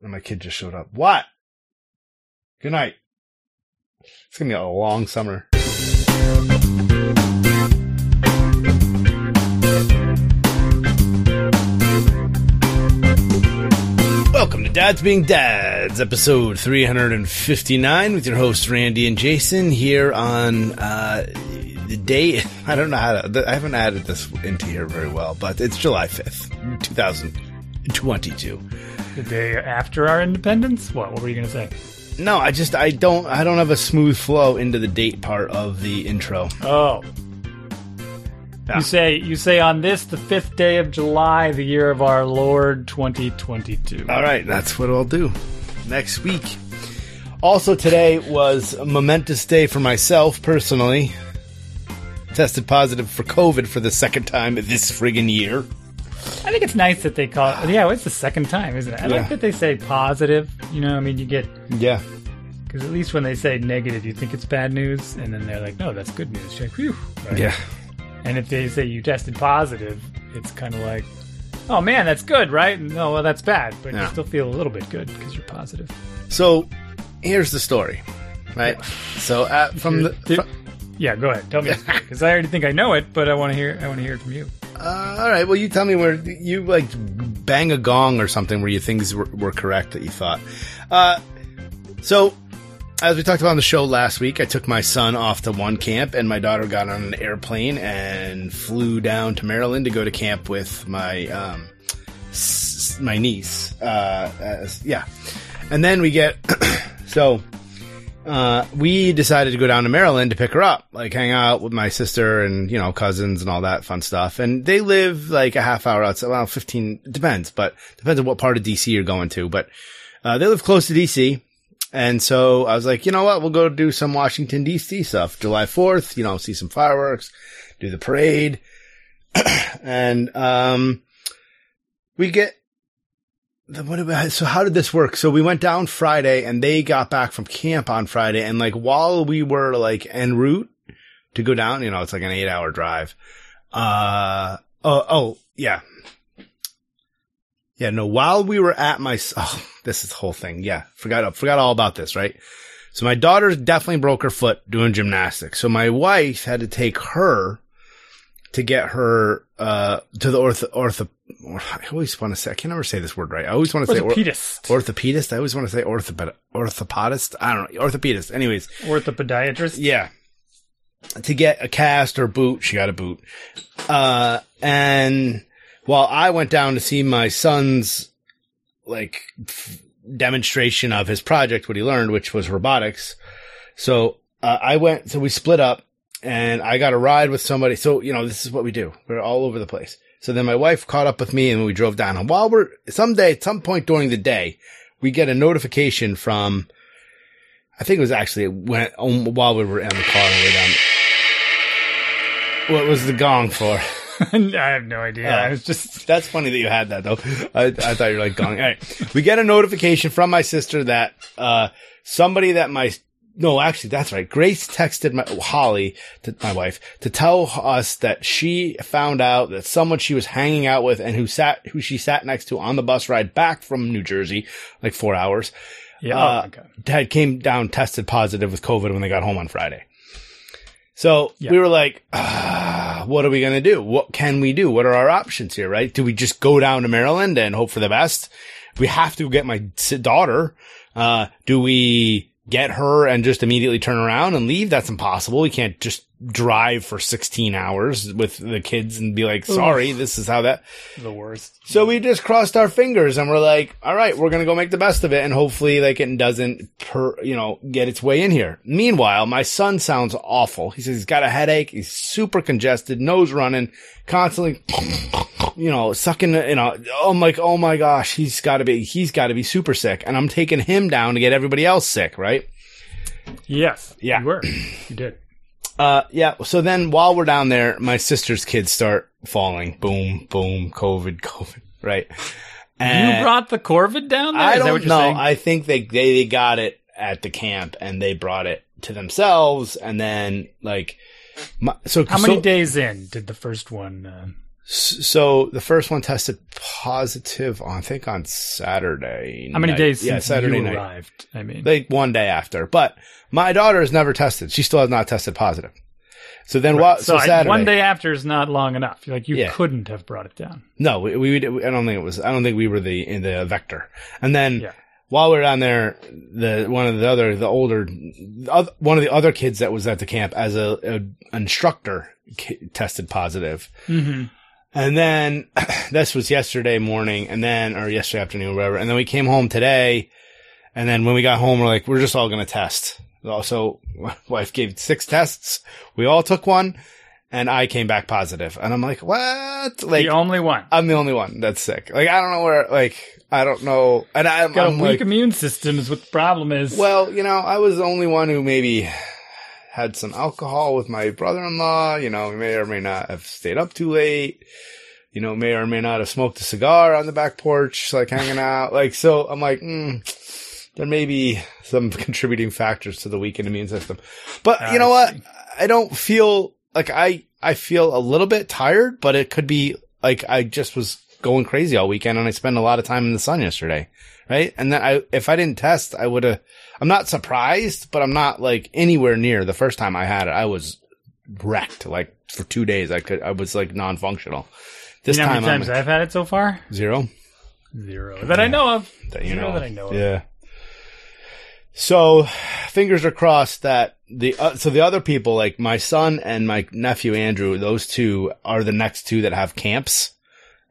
And my kid just showed up. What? Good night. It's gonna be a long summer. Welcome to Dads Being Dads, episode 359 with your hosts Randy and Jason here on uh, the day. I don't know how to, I haven't added this into here very well, but it's July 5th, 2022. The day after our independence? What? What were you going to say? No, I just I don't I don't have a smooth flow into the date part of the intro. Oh. Yeah. You say you say on this the fifth day of July, the year of our Lord 2022. All right, that's what I'll do next week. Also, today was a momentous day for myself personally. Tested positive for COVID for the second time this friggin' year. I think it's nice that they call it. Yeah, it's the second time, isn't it? I Yeah. like that they say positive. You know, I mean, you get Yeah, because at least when they say negative, you think it's bad news, and then they're like, no, that's good news. You're like, Phew. Right? yeah, And if they say you tested positive, it's kind of like, oh man, that's good, right? No, well, that's bad, but Yeah. you still feel a little bit good because you're positive. So here's the story, right? So uh, from the Did- fro- yeah, go ahead. Tell me because I already think I know it, but I want to hear. I want to hear it from you. Uh, all right, well, you tell me where you like bang a gong or something where you things were, were correct that you thought. Uh, so as we talked about on the show last week, I took my son off to one camp, and my daughter got on an airplane and flew down to Maryland to go to camp with my um, s- my niece. Uh, yeah, and then we get so uh, we decided to go down to Maryland to pick her up, like hang out with my sister and, you know, cousins and all that fun stuff. And they live like a half hour outside, well, 15, depends, but depends on what part of DC you're going to. But, uh, they live close to DC. And so I was like, you know what? We'll go do some Washington DC stuff. July 4th, you know, see some fireworks, do the parade. and, um, we get what so how did this work? So we went down Friday and they got back from camp on Friday. And like while we were like en route to go down, you know, it's like an eight hour drive. Uh, oh, oh, yeah. Yeah, no, while we were at my, oh, this is the whole thing. Yeah. Forgot, forgot all about this, right? So my daughter definitely broke her foot doing gymnastics. So my wife had to take her to get her, uh, to the ortho, ortho, I always want to say, I can never say this word right. I always want to say or- Orthopedist, orthopedist. I always want to say orthoped, orthopodist. I don't know. Orthopedist. Anyways. orthopodiatrist. Yeah. To get a cast or boot, she got a boot. Uh, and while I went down to see my son's, like, f- demonstration of his project, what he learned, which was robotics. So, uh, I went, so we split up and I got a ride with somebody. So, you know, this is what we do. We're all over the place. So then my wife caught up with me and we drove down. And while we're, someday, at some point during the day, we get a notification from, I think it was actually when, um, while we were in the car on the way down. What was the gong for? I have no idea. Oh. I was just That's funny that you had that though. I, I thought you were like going. All right. We get a notification from my sister that, uh, somebody that my, no, actually, that's right. Grace texted my, Holly, to my wife, to tell us that she found out that someone she was hanging out with and who sat, who she sat next to on the bus ride back from New Jersey, like four hours, yeah. uh, oh had came down tested positive with COVID when they got home on Friday. So Yeah. we were like, ah, what are we going to do? What can we do? What are our options here? Right? Do we just go down to Maryland and hope for the best? We have to get my daughter. Uh, do we get her and just immediately turn around and leave? That's impossible. We can't just drive for 16 hours with the kids and be like, sorry, this is how that. The worst. So we just crossed our fingers and we're like, all right, we're going to go make the best of it. And hopefully like it doesn't per, you know, get its way in here. Meanwhile, my son sounds awful. He says he's got a headache. He's super congested, nose running, constantly, you know, sucking, you know, I'm like, oh my gosh, he's got to be, he's got to be super sick. And I'm taking him down to get everybody else sick, right? Yes. Yeah. You were. You did. Uh, yeah. So then while we're down there, my sister's kids start falling. Boom, boom, COVID, COVID, right? you brought the Corvid down there? I Is that don't what you're know. saying? I think they, they they got it at the camp and they brought it to themselves and then like my, so How many so, days in did the first one? Uh, S- So the first one tested positive, on, I think on Saturday. How many night. days Yeah, since Saturday you night. arrived? I mean, Like one day after. But my daughter has never tested. She still has not tested positive. So then, Right. so So, I- Saturday. one day after is not long enough. Like you Yeah. couldn't have brought it down. No, we, we, I don't think it was. I don't think we were the in the vector. And then Yeah. while we were down there, the one of the other, the older, one of the other kids that was at the camp as a, a instructor tested positive. Mm-hmm. And then this was yesterday morning, and then or yesterday afternoon, or whatever. And then we came home today, and then when we got home, we're like, we're just all gonna test. Also, my wife gave six tests. We all took one, and I came back positive. And I'm like, what? Like, the only one. I'm the only one that's sick. Like I don't know where. Like I don't know. And I'm, Got a I'm weak like, immune system is what the problem is. well, you know, I was the only one who maybe had some alcohol with my brother-in-law. You know, may or may not have stayed up too late. You know, may or may not have smoked a cigar on the back porch, like hanging out. Like so, I'm like, mm, there may be some contributing factors to the weakened immune system. But you know what? I don't feel like I I feel a little bit tired, but it could be like I just was going crazy all weekend and I spent a lot of time in the sun yesterday, right? And then I if I didn't test, I would have. I'm not surprised, but I'm not like anywhere near the first time I had it. I was wrecked like for two days. I could I was like non-functional. This you know how time many I'm times I've had it so far? zero. Zero that I know of. That you Zero know, that I know of. Yeah. So, fingers are crossed that the uh, so the other people like my son and my nephew Andrew, those two are the next two that have camps,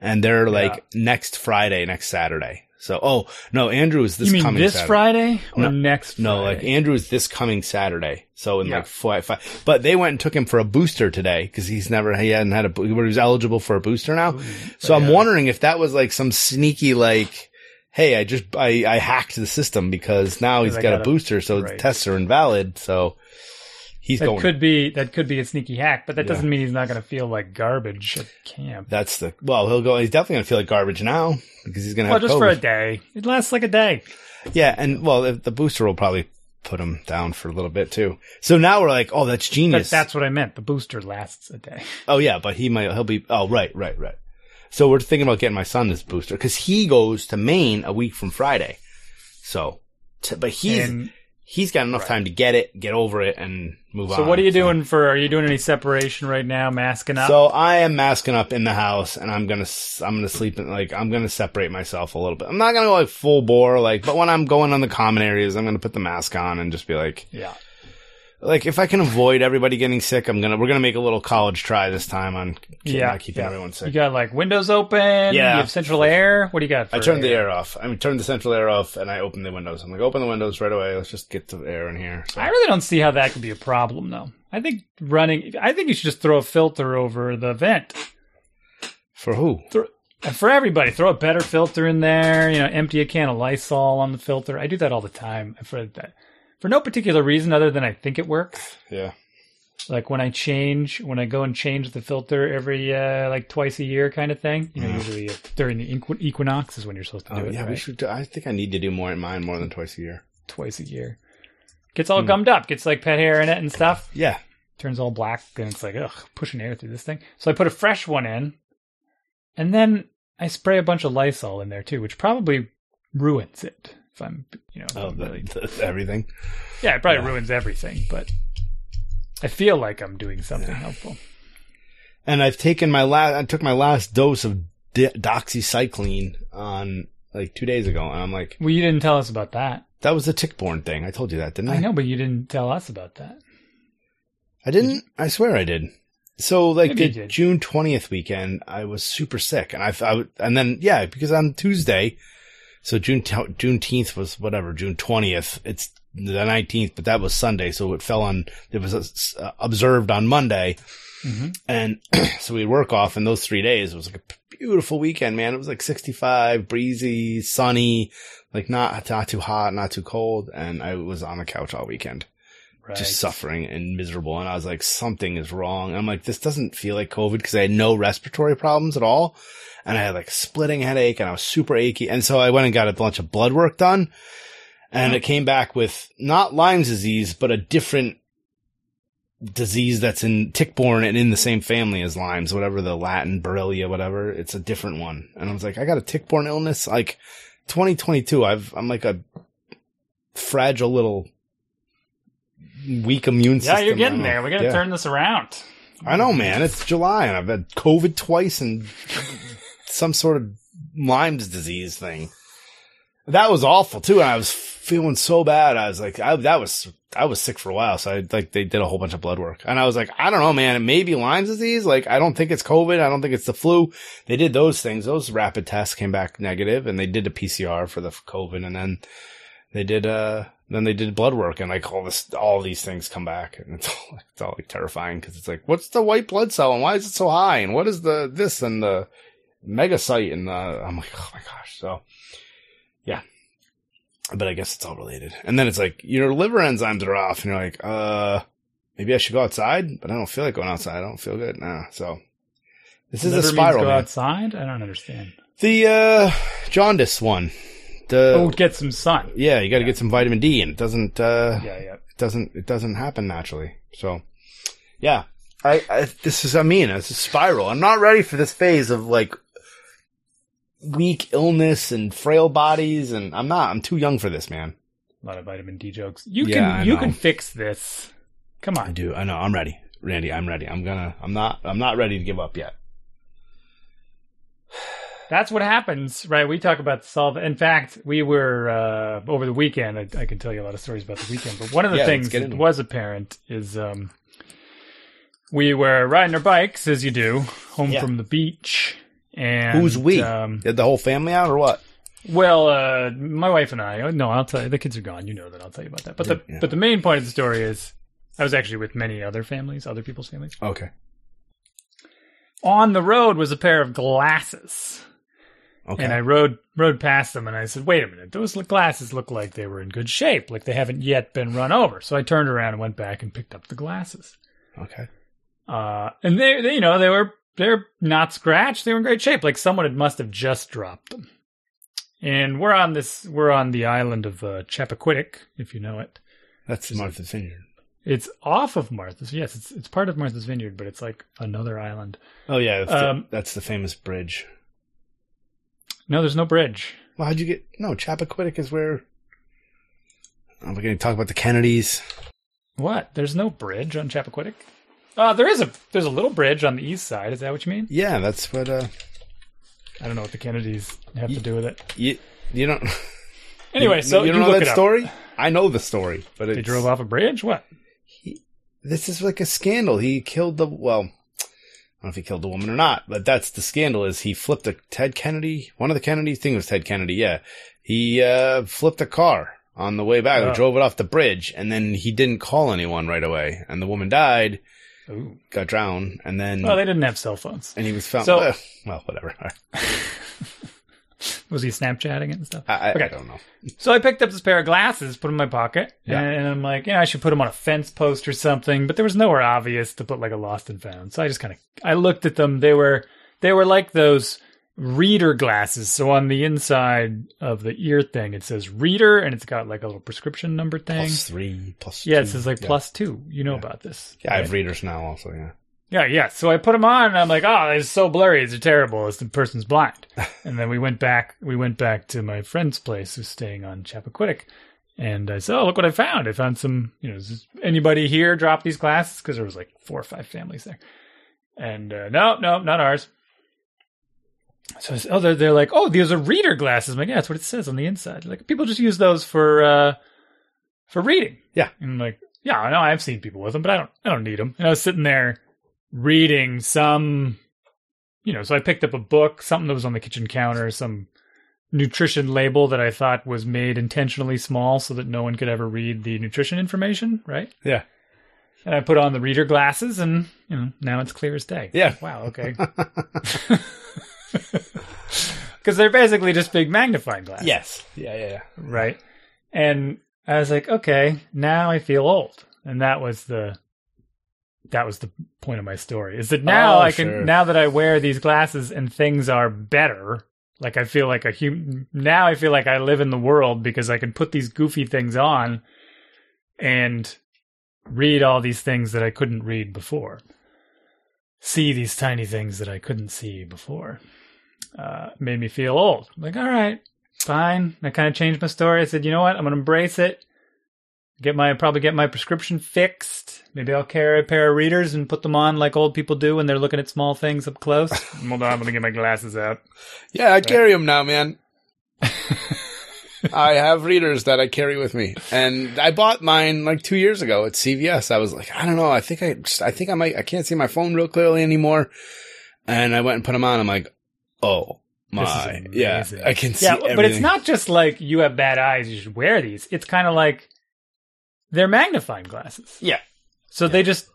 and they're like next Friday, next Saturday. So, oh no, Andrew is this you mean coming this Saturday. Friday or No, next? No, Friday? like Andrew is this coming Saturday. So in Yeah. like four, five, but they went and took him for a booster today because he's never, he hadn't had a, he was eligible for a booster now. So I'm wondering if that was like some sneaky, like, hey, I just, I, I hacked the system because now he's got, got a a- booster. So the tests are invalid. So he's that going. could be that could be a sneaky hack, but that Yeah. doesn't mean he's not going to feel like garbage at camp. that's the, well, he'll go, he's definitely going to feel like garbage now because he's going to Well, have just for a day. It lasts like a day. Yeah, and well, the booster will probably put him down for a little bit too. So now we're like, oh, that's But genius. that's what I meant. The booster lasts a day. oh yeah, but he might he'll be. Oh right, right, right. So we're thinking about getting my son this booster because he goes to Maine a week from Friday. So, t- but he's And he's got enough time to get it, get over it, and move on. so, what are you doing for? Are you doing any separation right now? Masking up? So I am masking up in the house, and I'm gonna I'm gonna sleep in like I'm gonna separate myself a little bit. I'm not gonna go like full bore, like, but when I'm going on the common areas, I'm gonna put the mask on and just be like, yeah. Like if I can avoid everybody getting sick, I'm gonna we're gonna make a little college try this time on keep, Yeah, not keeping yeah. everyone sick. You got like windows open. Yeah. You have central air. What do you got? I turned the air off. I mean, turned the central air off, and I opened the windows. I'm like, open the windows right away. Let's just get the air in here. So, I really don't see how that could be a problem, though. I think running. I think you should just throw a filter over the vent for who? And uh, for everybody. Throw a better filter in there. You know, empty a can of Lysol on the filter. I do that all the time I for that. For no particular reason other than I think it works. Yeah. Like when I change, when I go and change the filter every uh, like twice a year, kind of thing. You know, usually during the equi- equinox is when you're supposed to do Oh, it. yeah, we should. do- I think I need to do more in mine more than twice a year. twice a year. Gets all gummed up. Gets like pet hair in it and stuff. Yeah. turns all black and it's like ugh pushing air through this thing so i put a fresh one in and then i spray a bunch of lysol in there too which probably ruins it if i'm you know Oh, I'm the, the- everything. yeah it probably yeah. ruins everything but i feel like i'm doing something helpful And I've taken my last. I took my last dose of di- doxycycline on like two days ago, and I'm like, well you didn't tell us about that that was the tick-borne thing. I told you that, didn't I? i know but you didn't tell us about that I didn't. I swear I did. So like Maybe the. June twentieth weekend, I was super sick, and I, I and then yeah, because on Tuesday, so June Juneteenth was whatever June twentieth. It's the nineteenth, but that was Sunday, so it fell on. It was uh, observed on Monday, hmm and so we work off in those three days. It was like a beautiful weekend, man. It was like sixty five, breezy, sunny, like not not too hot, not too cold, and I was on the couch all weekend right just suffering and miserable. And I was like, something is wrong. I'm like, this doesn't feel like COVID because I had no respiratory problems at all. And I had like splitting headache and I was super achy. And so I went and got a bunch of blood work done and it came back with not Lyme's disease, but a different disease that's in tick-borne and in the same family as Lyme's, whatever the Latin Borrelia, whatever. It's a different one. And I was like, I got a tick-borne illness. Like 2022, I've, I'm like a fragile little weak immune system. Yeah, you're getting there. We got to Yeah. turn this around. I know, man. It's July and I've had COVID twice and some sort of Lyme's disease thing. That was awful too. And I was feeling so bad. I was like, I, that was, I was sick for a while. So I like, they did a whole bunch of blood work and I was like, I don't know, man. It may be Lyme's disease. Like, I don't think it's COVID. I don't think it's the flu. They did those things. Those rapid tests came back negative and they did a PCR for the COVID and then they did, uh, then they did blood work and like all this, all these things come back and it's all, it's all like terrifying because it's like, what's the white blood cell and why is it so high? And what is the, this and the megacyte and the, I'm like, oh my gosh. So yeah, but I guess it's all related. And then it's like your liver enzymes are off and you're like, uh, maybe I should go outside, but I don't feel like going outside. I don't feel good. Nah. So this is Liver a spiral. Go man. outside. I don't understand. The, uh, jaundice one. The, oh, get some sun. yeah, you got to get some vitamin D and it doesn't, uh, Yeah, yeah. it doesn't it doesn't happen naturally. So yeah. I, I this is I mean it's a spiral. I'm not ready for this phase of like weak illness and frail bodies and I'm not I'm too young for this, man. A lot of vitamin D jokes. You Yeah, I can you know. can fix this. Come I on. do. I know. I'm ready. Randy, I'm ready. I'm gonna I'm not I'm not ready to give up yet. That's what happens, right? We talk about solve. In fact, we were uh, over the weekend. I, I can tell you a lot of stories about the weekend, but one of the Yeah, things that was apparent is um, we were riding our bikes as you do home Yeah. from the beach. And Who's we? Um, Did the whole family out or what? Well, uh, my wife and I. No, I'll tell you. The kids are gone. You know that. I'll tell you about that. But the Yeah. but the main point of the story is, I was actually with many other families, other people's families. Okay. On the road was a pair of glasses, Okay. and I rode rode past them, and I said, "Wait a minute, those glasses look like they were in good shape, like they haven't yet been run over." So I turned around and went back and picked up the glasses. okay. Uh, and they, they, you know, they were they're not scratched. They were in great shape. Like someone had must have just dropped them. And we're on this. We're on the island of uh, Chappaquiddick, if you know it. That's Martha's Vineyard. It's off of Martha's. Yes, it's it's part of Martha's Vineyard, but it's like another island. Oh yeah, that's, the, Um, that's the famous bridge. No, there's no bridge. Well, how'd you get? No, Chappaquiddick is where. Oh, we're going to talk about the Kennedys. What? There's no bridge on Chappaquiddick. Uh, there is a there's a little bridge on the east side. Is that what you mean? Yeah, that's what. uh I don't know what the Kennedys have to do with it. You you don't. Anyway, you, so you don't know that story. I know the story, but They drove off a bridge. What? This is like a scandal. He killed the well. I don't know if he killed the woman or not, but that's the scandal. Is he flipped a Ted Kennedy? One of the Kennedy it was Ted Kennedy. Yeah, he uh flipped a car on the way back. Oh. Drove it off the bridge, and then he didn't call anyone right away, and the woman died, Ooh. got drowned, and then Well, they didn't have cell phones. and he was found. So- well, well, whatever. Was he Snapchatting it and stuff? I, I, I don't know. So I picked up this pair of glasses, put them in my pocket, Yeah. and I'm like, yeah, I should put them on a fence post or something. But there was nowhere obvious to put like a lost and found. So I just kind of I looked at them. They were they were like those reader glasses. So on the inside of the ear thing, it says reader, and it's got like a little prescription number thing. Plus three, plus yeah, it two. says like yeah. plus two. You know Yeah. about this? Yeah, I have readers now also. Yeah. Yeah, yeah. So I put them on, and I'm like, "Oh, it's so blurry. It's terrible. It's the person's blind." and then we went back. We went back to my friend's place, who's staying on Chappaquiddick, and I said, "Oh, look what I found! I found some. You know, does anybody here drop these glasses? Because there was like four or five families there." And uh, no, no, not ours. So I said, oh, they're, they're like, oh, these are reader glasses. I'm like, yeah, that's what it says on the inside. Like people just use those for uh, for reading. Yeah. And I'm like, yeah, I know I've seen people with them, but I don't I don't need them. And I was sitting there reading some, you know, so I picked up a book, something that was on the kitchen counter, some nutrition label that I thought was made intentionally small so that no one could ever read the nutrition information, right? Yeah. And I put on the reader glasses, and you know now it's clear as day. Yeah. Wow. Okay. Because they're basically just big magnifying glasses Yes. Yeah. Yeah. Yeah. right? And I was like, okay, now I feel old, and that was the that was the point of my story. Is that now Oh, I can sure. now that I wear these glasses and things are better. Like I feel like a human now. I feel like I live in the world because I can put these goofy things on and read all these things that I couldn't read before, see these tiny things that I couldn't see before. Uh, made me feel old. Like, all right, fine. I kind of changed my story. I said, you know what? I'm going to embrace it. Get my probably get my prescription fixed. Maybe I'll carry a pair of readers and put them on like old people do when they're looking at small things up close. Hold on, I'm gonna get my glasses out. Yeah, I carry them now, man. I have readers that I carry with me, and I bought mine like two years ago at CVS. I was like, I don't know, I think I, just, I think I might, I can't see my phone real clearly anymore, and I went and put them on. I'm like, oh my, yeah. I can see. Yeah, but it's not just like you have bad eyes, you should wear these. It's kind of like they're magnifying glasses. Yeah. So they just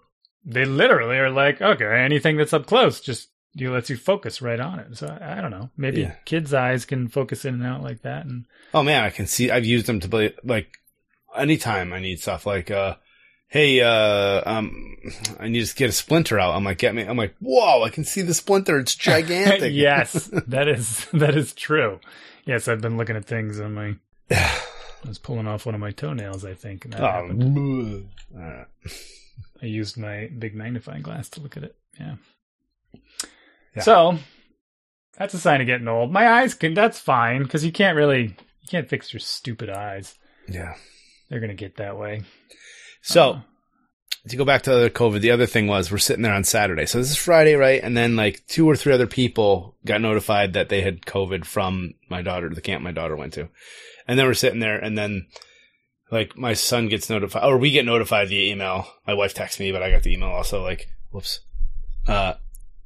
they literally are like, okay, anything that's up close just you lets you focus right on it. So I, I don't know. Maybe Yeah. kids' eyes can focus in and out like that and Oh man, I can see. I've used them to play like anytime I need stuff like, uh, hey, uh, um, I need to get a splinter out. I'm like, get me. I'm like, whoa, I can see the splinter. It's gigantic. yes, that is that is true. Yes, I've been looking at things on my. I was pulling off one of my toenails, I think, and that happened. Um, uh, I used my big magnifying glass to look at it. Yeah. Yeah. So that's a sign of getting old. My eyes can. That's fine because you can't really you can't fix your stupid eyes. yeah. They're gonna get that way. So Uh, to go back to the COVID, the other thing was we're sitting there on Saturday. So this is Friday, right? And then like two or three other people got notified that they had COVID from my daughter, the camp my daughter went to. And then we're sitting there and then like my son gets notified or we get notified via email. My wife texts me, but I got the email also like, whoops. Uh,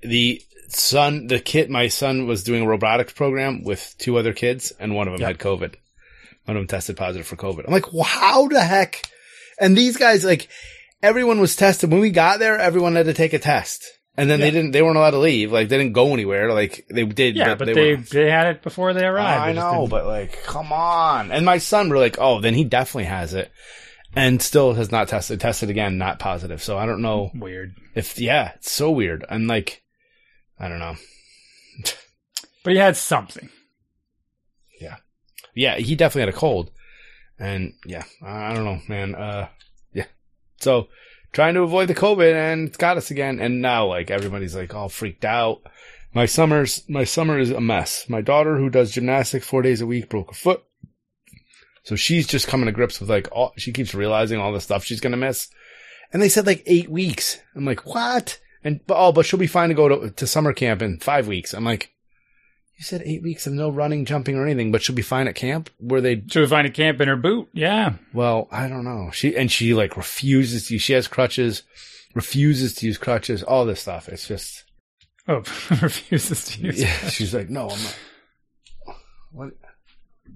the son, the kid, my son was doing a robotics program with two other kids and one of them Yeah. had COVID. One of them tested positive for COVID. I'm like, well, how the heck? And these guys, like, everyone was tested. When we got there, everyone had to take a test. And then they didn't, they weren't allowed to leave. Like, they didn't go anywhere. Like, they did. yeah, but, they were- they, had it before they arrived. I They know, but like, come on. And my son were like, oh, then he definitely has it. And still has not tested, tested again, not positive. So I don't know weird. if, yeah, it's so weird. And like, I don't know. But he had something. Yeah, yeah, he definitely had a cold. And yeah, I I don't know, man. Uh, yeah. So trying to avoid the COVID and it's got us again. And now like everybody's like all freaked out. My summers, my summer is a mess. My daughter who does gymnastics four days a week broke a foot. So she's just coming to grips with like all, she keeps realizing all the stuff she's to miss. And they said like eight weeks. I'm like, what? And, but, oh, but she'll be fine to go to, to summer camp in five weeks. I'm like, you said eight weeks of no running, jumping, or anything, but she'll be fine at camp where they. Should we find a camp in her boot? Yeah. Well, I don't know. She and she like refuses to. She has crutches, refuses to use crutches. All this stuff. It's just. Oh, refuses to use. Yeah, she's like, no, I'm not. What?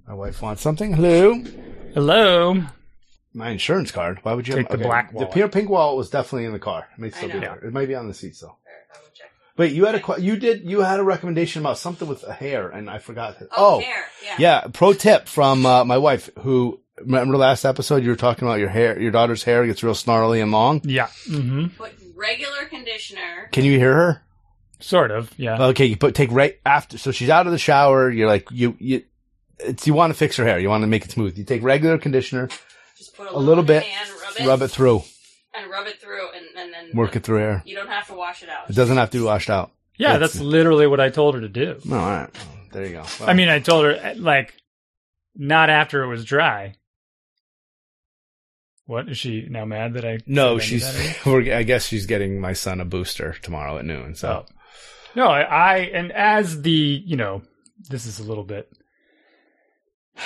My wife wants something. Hello. Hello. My insurance card. Why would you Take have the black wallet. The pure pink wallet was definitely in the car. It may still be there. It might be on the seat still. I will check. Wait, you had a you did you had a recommendation about something with a hair, and I forgot. Oh, hair. Yeah. Yeah, pro tip from uh, my wife who remember last episode you were talking about your hair your daughter's hair gets real snarly and long. Yeah. Mm-hmm. Put regular conditioner. Can you hear her? Sort of. Yeah. Okay, you put take right after so she's out of the shower, you're like you you it's you want to fix her hair, you want to make it smooth. You take regular conditioner, Just put a, a little in bit, hand, rub it, rub it through, and rub it through, and, and then work it through hair. You don't have to wash it out. It doesn't have to be washed out. yeah, that's- that's literally what I told her to do. No, all right. There you go. Well, I mean, I told her eh, like not after it was dry. What is she now mad that I? no, said she's. any? We're, I guess she's getting my son a booster tomorrow at noon. So Oh. No, I, I and as the you know, this is a little bit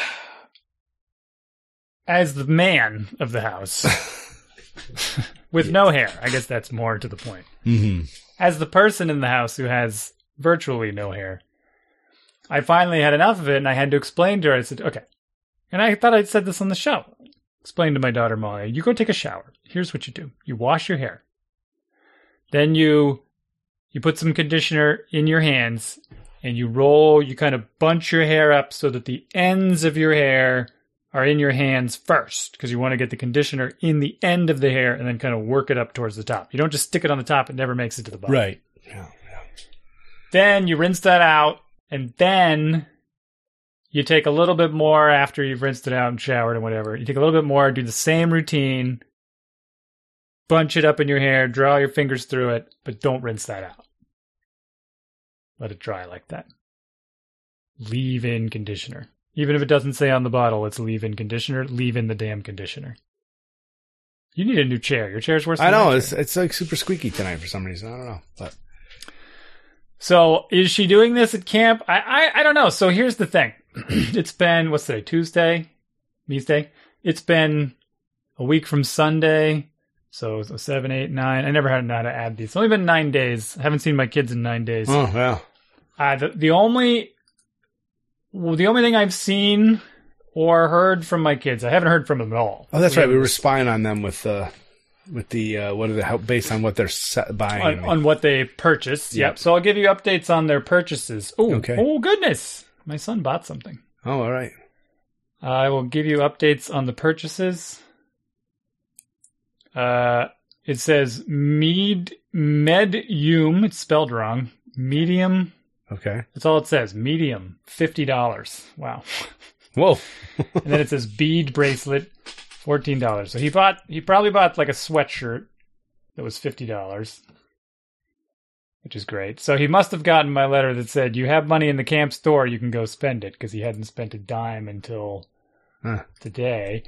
as the man of the house with no hair. I guess that's more to the point. hmm As the person in the house who has virtually no hair, I finally had enough of it, and I had to explain to her. I said, "Okay," and I thought I'd said this on the show. Explain to my daughter Molly, you go take a shower. Here's what you do: you wash your hair, then you you put some conditioner in your hands, and you roll. You kind of bunch your hair up so that the ends of your hair are in your hands first, because you want to get the conditioner in the end of the hair, and then kind of work it up towards the top. You don't just stick it on the top; it never makes it to the bottom. right. Yeah. Then you rinse that out, and then you take a little bit more after you've rinsed it out and showered and whatever. You take a little bit more, do the same routine, bunch it up in your hair, draw your fingers through it, but don't rinse that out. Let it dry like that. Leave in conditioner. Even if it doesn't say on the bottle it's leave in conditioner, leave in the damn conditioner. You need a new chair. Your chair's worse than I know it's chair. it's like super squeaky tonight for some reason. I don't know, but So is she doing this at camp? I I, I don't know. So here's the thing. it's been what's today? Tuesday? Tuesday? It's been a week from Sunday. So, so seven, eight, nine. I never had to know how to add these. It's only been nine days. I haven't seen my kids in nine days. oh yeah, Uh, the, the only the only thing I've seen or heard from my kids, I haven't heard from them at all. oh that's right. We were spying on them with uh with the uh, what are the how based on what they're buying. on, on what they purchased. Yep. Yep. So I'll give you updates on their purchases. Oh, Okay. oh goodness, my son bought something. oh, all right. I will give you updates on the purchases. Uh, it says med medium. It's spelled wrong. Medium. Okay. That's all it says. Medium. Fifty dollars. Wow. Whoa. and then it says bead bracelet, fourteen dollars. So he bought. He probably bought like a sweatshirt that was fifty dollars, which is great. So he must have gotten my letter that said, "You have money in the camp store. You can go spend it," because he hadn't spent a dime until Huh. today.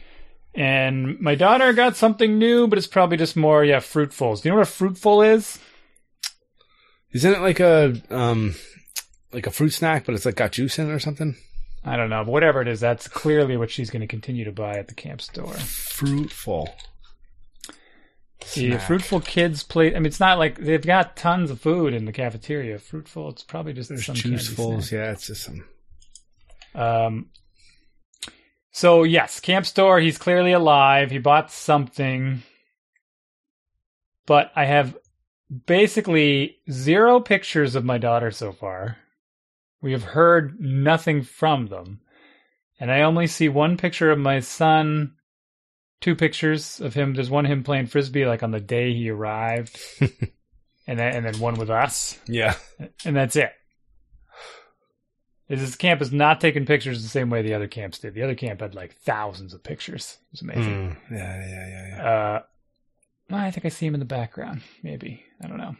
And my daughter got something new, but it's probably just more, yeah, fruitfuls. Do you know what a fruitful is? Isn't it like a um like a fruit snack, but it's like got juice in it or something? I don't know, but whatever it is, that's clearly what she's going to continue to buy at the camp store. Fruitful. The Snack. fruitful kids plate. I mean, it's not like they've got tons of food in the cafeteria. Fruitful. It's probably just There's some juicefuls. Yeah, it's just some. Um. So yes, camp store. He's clearly alive. He bought something, but I have basically zero pictures of my daughter so far. We have heard nothing from them, and I only see one picture of my son. Two pictures of him. There's one of him playing frisbee, like on the day he arrived, and then and then one with us Yeah. and that's it. This camp is not taking pictures the same way the other camps did. The other camp had like thousands of pictures. It was amazing. Mm, yeah, yeah, yeah, yeah. Uh, I think I see him in the background. Maybe I don't know.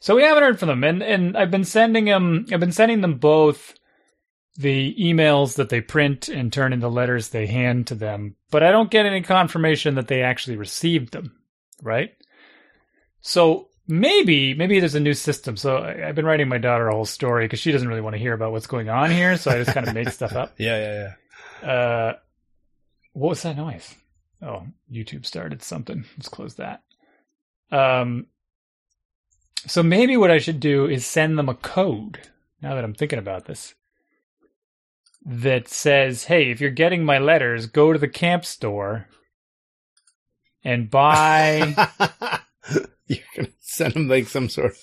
So we haven't heard from them, and and I've been sending them. I've been sending them both the emails that they print and turn into letters they hand to them, but I don't get any confirmation that they actually received them. Right. So maybe maybe there's a new system. So I, I've been writing my daughter a whole story because she doesn't really want to hear about what's going on here. So I just kind of make stuff up. Yeah, yeah, yeah. Uh, what was that noise? Oh, YouTube started something. Let's close that. Um, so maybe what I should do is send them a code. Now that I'm thinking about this, that says, "Hey, if you're getting my letters, go to the camp store and buy." You're gonna send them like some sort of.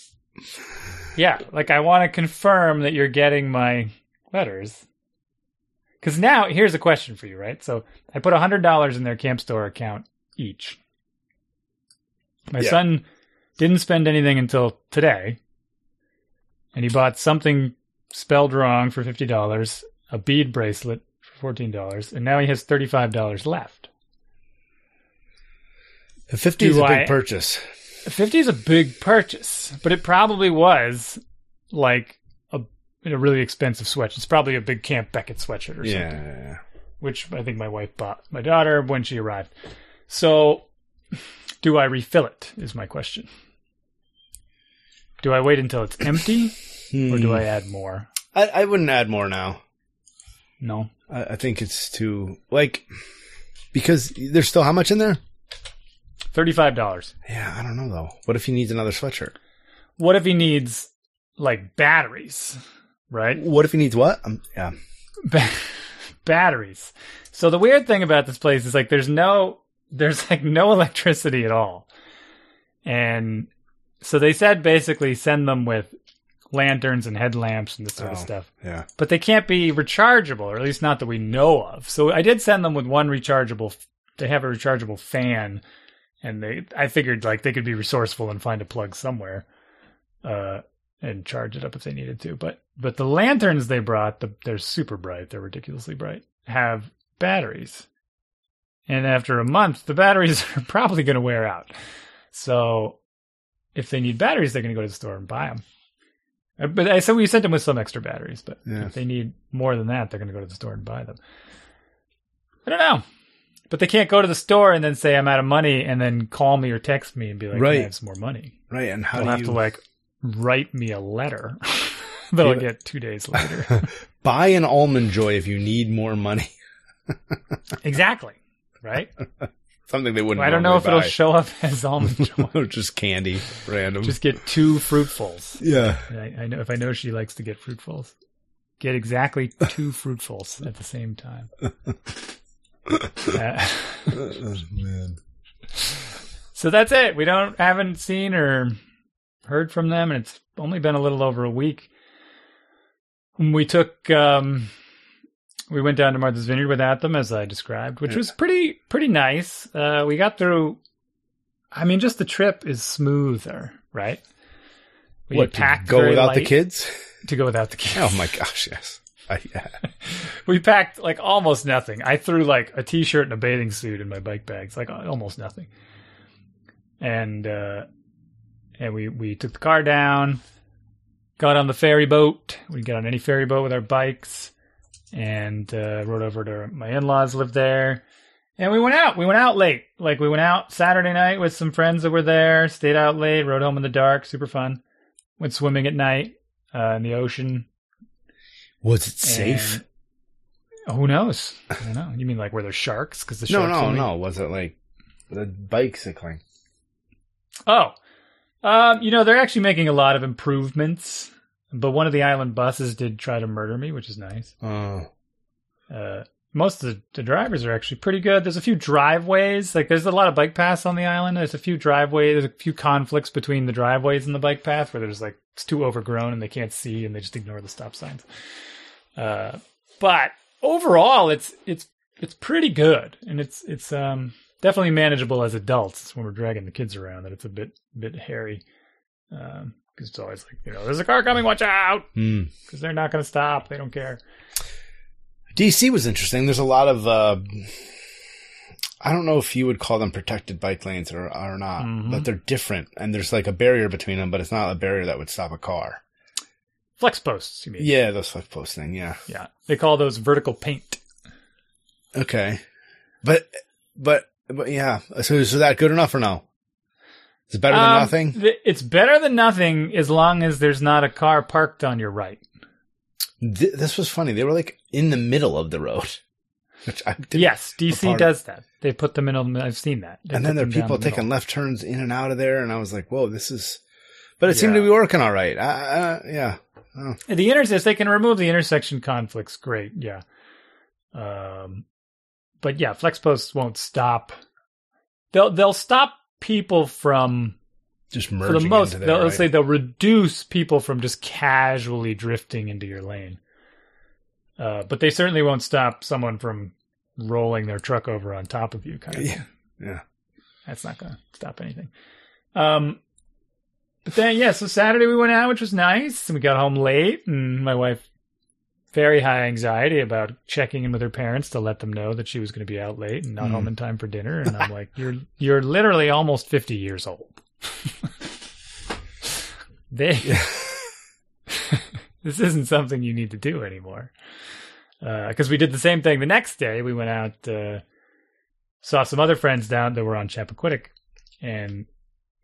yeah, like I want to confirm that you're getting my letters. Because now, here's a question for you, right? So I put $100 in their camp store account each. My Yeah. son didn't spend anything until today. And he bought something spelled wrong for $50, a bead bracelet for $14, and now he has $35 left. Fifty is a big purchase. 50 is a big purchase, but it probably was like a, a really expensive sweatshirt. It's probably a big Camp Beckett sweatshirt or Yeah, something, yeah, yeah. which I think my wife bought my daughter when she arrived. So, do I refill it? Is my question. Do I wait until it's empty, or do Hmm. I add more? I, I wouldn't add more now. No, I, I think it's too like because there's still how much in there? thirty-five dollars. Yeah, I don't know though. What if he needs another sweatshirt? What if he needs like batteries? Right. What if he needs what? Um, yeah. ba- batteries. So the weird thing about this place is like there's no there's like no electricity at all. And so they said basically send them with lanterns and headlamps and this sort of Oh. stuff. Yeah. But they can't be rechargeable, or at least not that we know of. So I did send them with one rechargeable they have a rechargeable fan and they I figured like they could be resourceful and find a plug somewhere. Uh and charge it up if they needed to. But but the lanterns they brought, the, they're super bright. They're ridiculously bright. Have batteries, and after a month, the batteries are probably going to wear out. So if they need batteries, they're going to go to the store and buy them. Uh, but I said we sent them with some extra batteries, but Yeah. if they need more than that, they're going to go to the store and buy them. I don't know. But they can't go to the store and then say I'm out of money and then call me or text me and be like, "Can I have some more money." Right. And how They'll do have you to like write me a letter that I'll get two days later. buy an almond joy if you need more money? exactly. Right? Something they wouldn't. I don't know if it'll show up as almond joy. buy. or just candy, random. Just get two fruitfuls. yeah. I, I know if I know she likes to get fruitfuls, get exactly two fruitfuls at the same time. Uh, oh, man. so that's it. We don't haven't seen or heard from them, and it's only been a little over a week. We took um, we went down to Martha's Vineyard without them, as I described, which was pretty pretty nice. Uh, we got through. I mean, just the trip is smoother, right? We What? To packed go without the kids? to go without the kids. Oh my gosh! Yes. I, yeah. we packed like almost nothing. I threw like a t-shirt and a bathing suit in my bike bags, like almost nothing. And uh and we we took the car down, got on the ferry boat. We got on any ferry boat with our bikes and uh rode over to my in-laws lived there. And we went out. We went out late. Like we went out Saturday night with some friends that were there, stayed out late, rode home in the dark, super fun. Went swimming at night uh in the ocean. Was it safe? And- who knows? I don't know. You mean like where there's sharks? Because the no, sharks. no, only- no. Was it like the bicycling? Oh, um, you know they're actually making a lot of improvements. But one of the island buses did try to murder me, which is nice. Oh, Uh, most of the, the drivers are actually pretty good. There's a few driveways. Like there's a lot of bike paths on the island. There's a few driveways. There's a few conflicts between the driveways and the bike path where there's like it's too overgrown and they can't see and they just ignore the stop signs. Uh, but overall, it's it's it's pretty good and it's it's um definitely manageable as adults when we're dragging the kids around. That it's a bit bit hairy. Um, because it's always like you know, there's a car coming, watch out! Hmm. Because they're not going to stop. They don't care. DC was interesting. There's a lot of. Uh, I don't know if you would call them protected bike lanes or or not, Mhm. but they're different, and there's like a barrier between them, but it's not a barrier that would stop a car. Flex posts, you mean? Yeah, those flex post thing. Yeah. Yeah. They call those vertical paint. Okay, but but but yeah. So is that good enough or no? Is it better than Um, nothing? th- it's better than nothing as long as there's not a car parked on your right. Th- this was funny. They were like in the middle of the road, which I didn't. yes, DC of- does that. They put them in. a- I've seen that. They and then there are people the middle. taking left turns in and out of there, and I was like, "Whoa, this is." But it seemed to be working all right. I, I, yeah. Oh. The intersection, they can remove the intersection conflicts. Great, yeah. Um, but yeah, flex posts won't stop. They'll they'll stop people from Just for merging the most. there, let's say they'll reduce people from just casually drifting into your lane. Uh, but they certainly won't stop someone from rolling their truck over on top of you. Kind of. Yeah. Yeah. That's not going to stop anything. Um, but then, yeah, so Saturday we went out, which was nice, and we got home late, and my wife very high anxiety about checking in with her parents to let them know that she was going to be out late and not Mm. home in time for dinner. And I'm like, you're you're literally almost 50 years old. they this isn't something you need to do anymore. Because we did the same thing the next day. We went out, uh, saw some other friends down that were on Chappaquiddick, and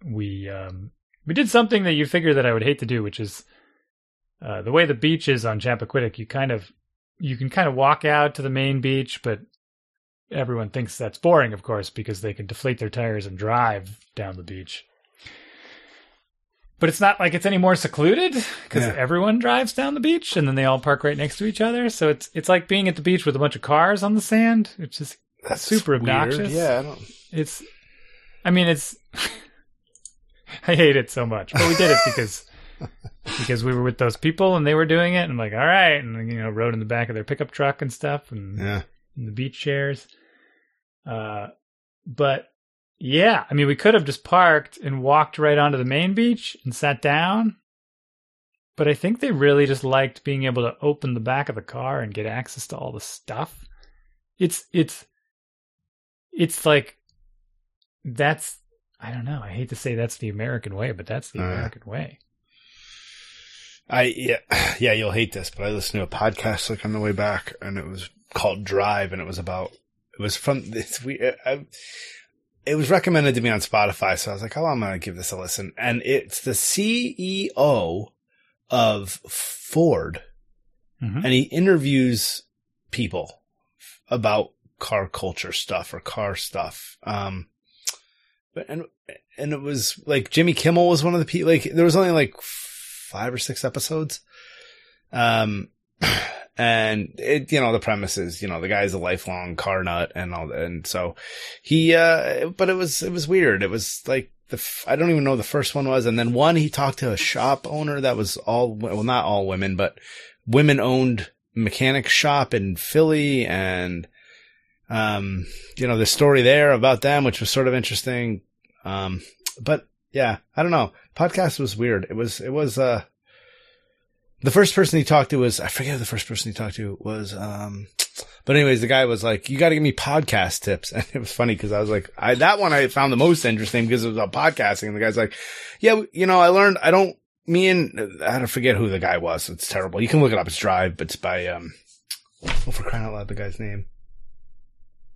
we um, we did something that you figure that I would hate to do, which is uh, the way the beach is on Chappaquiddick. You kind of you can kind of walk out to the main beach, but everyone thinks that's boring, of course, because they can deflate their tires and drive down the beach. But it's not like it's any more secluded because Yeah. everyone drives down the beach and then they all park right next to each other. So it's it's like being at the beach with a bunch of cars on the sand. It's just That's super weird. obnoxious. Yeah. I don't. it's I mean it's I hate it so much. But we did it because because we were with those people and they were doing it and I'm like, all right, and you know, rode in the back of their pickup truck and stuff and Yeah. in the beach chairs. Uh, but yeah, I mean, we could have just parked and walked right onto the main beach and sat down. But I think they really just liked being able to open the back of the car and get access to all the stuff. It's it's it's like that's I don't know. I hate to say that's the American way, but that's the Uh. American way. I yeah yeah you'll hate this, but I listened to a podcast like on the way back, and it was called Drive, and it was about it was from this we. I, it was recommended to me on Spotify, so I was like, "Oh, I'm gonna give this a listen." And it's the CEO of Ford, Mhm. and he interviews people about car culture stuff or car stuff. Um, but and and it was like Jimmy Kimmel was one of the people. Like there was only like five or six episodes. Um, and it, you know, the premise is, you know, the guy's a lifelong car nut and all, that. and so he, uh, but it was, it was weird. It was like the, I don't even know the first one was. And then one, he talked to a shop owner that was all, well, not all women, but women owned mechanic shop in Philly and, um, you know, the story there about them, which was sort of interesting. Um, but yeah, I don't know. Podcast was weird. It was, it was, uh, the first person he talked to was, I forget who the first person he talked to was, um, but anyways, the guy was like, you got to give me podcast tips. And it was funny because I was like, I, that one I found the most interesting because it was about podcasting. And the guy's like, yeah, you know, I learned, I don't, me and, I don't forget who the guy was. It's terrible. You can look it up. It's Drive, but it's by, um, oh, for crying out loud, the guy's name.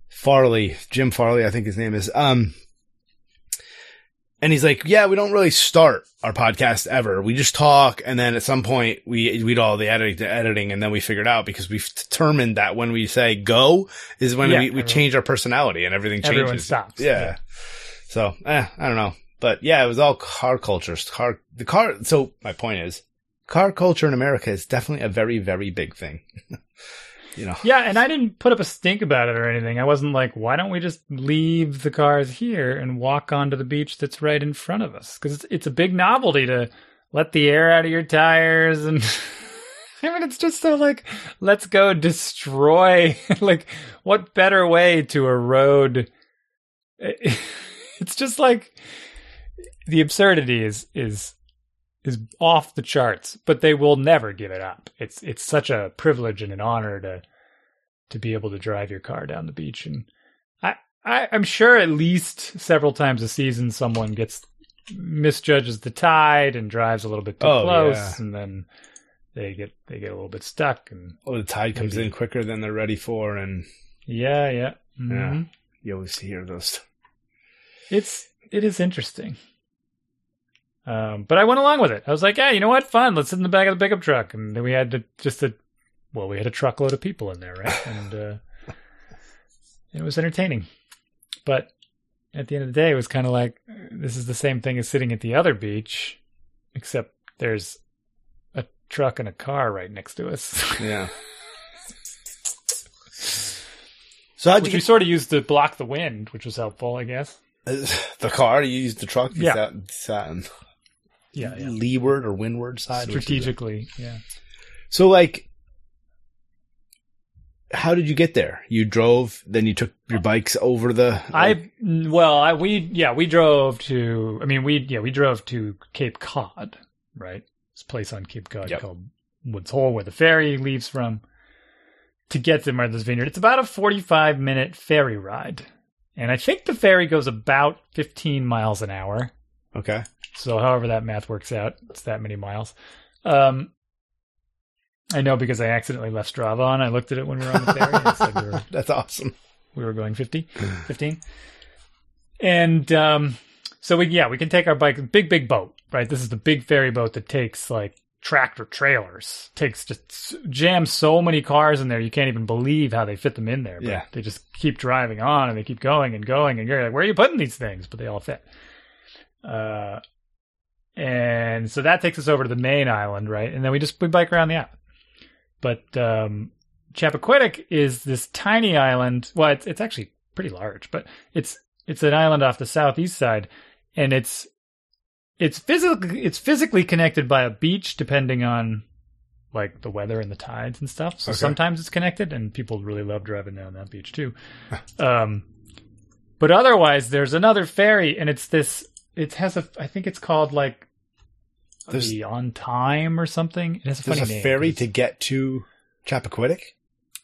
Farley, Jim Farley, I think his name is. Um, and he's like, yeah, we don't really start our podcast ever. We just talk. And then at some point we, we do all the editing, editing and then we figure it out because we've determined that when we say go is when Yeah, we, we change our personality and everything changes. Everyone stops. Yeah. Yeah. So, eh, I don't know. But yeah, it was all car culture. Car, the car. So my point is car culture in America is definitely a very, very big thing. you know? Yeah, and I didn't put up a stink about it or anything. I wasn't like, why don't we just leave the cars here and walk onto the beach that's right in front of us? Because it's, it's a big novelty to let the air out of your tires and. I mean, it's just so like, let's go destroy. like, what better way to erode? It's just like the absurdity is is is off the charts, but they will never give it up. It's it's such a privilege and an honor to to be able to drive your car down the beach, and I, I I'm sure at least several times a season someone gets misjudges the tide and drives a little bit too Oh, close, yeah. and then they get they get a little bit stuck, and Oh, the tide comes Maybe. in quicker than they're ready for. And yeah, yeah, Mhm. you always hear those. it's it is interesting. Um, but I went along with it. I was like, yeah, you know what? Fun. Let's sit in the back of the pickup truck. And then we had to just a, well, we had a truckload of people in there, right? And, uh, it was entertaining. But at the end of the day, it was kind of like, this is the same thing as sitting at the other beach, except there's a truck and a car right next to us. Yeah. so how'd which you we sort of used to block the wind, which was helpful, I guess. the car? You used the truck? Yeah. Sat, sat on Yeah, yeah. leeward or windward side? which is it? Strategically, yeah. So like, how did you get there? You drove, then you took your bikes over the. I well, I we yeah we drove to. I mean we yeah we drove to Cape Cod, right? This place on Cape Cod Yep. called Woods Hole, where the ferry leaves from to get to Martha's Vineyard. It's about a forty-five minute ferry ride, and I think the ferry goes about fifteen miles an hour. Okay. So however that math works out, it's that many miles. Um, I know because I accidentally left Strava on. I looked at it when we were on the ferry. and said we were That's awesome. we were going 50 15 and um so we yeah we can take our bike big big boat right this is the big ferry boat that takes like tractor trailers takes just jams so many cars in there you can't even believe how they fit them in there but Yeah. they just keep driving on and they keep going and going and you're like where are you putting these things but they all fit uh and so that takes us over to the main island right and then we just we bike around the island but um Chappaquiddick is this tiny island. Well, it's, it's actually pretty large, but it's it's an island off the southeast side, and it's it's physically it's physically connected by a beach, depending on like the weather and the tides and stuff. So Okay. sometimes it's connected, and people really love driving down that beach too. um, but otherwise, there's another ferry, and it's this. It has a. I think it's called like There's- the on time or something. It has a There's funny a name. ferry to get to Chappaquiddick.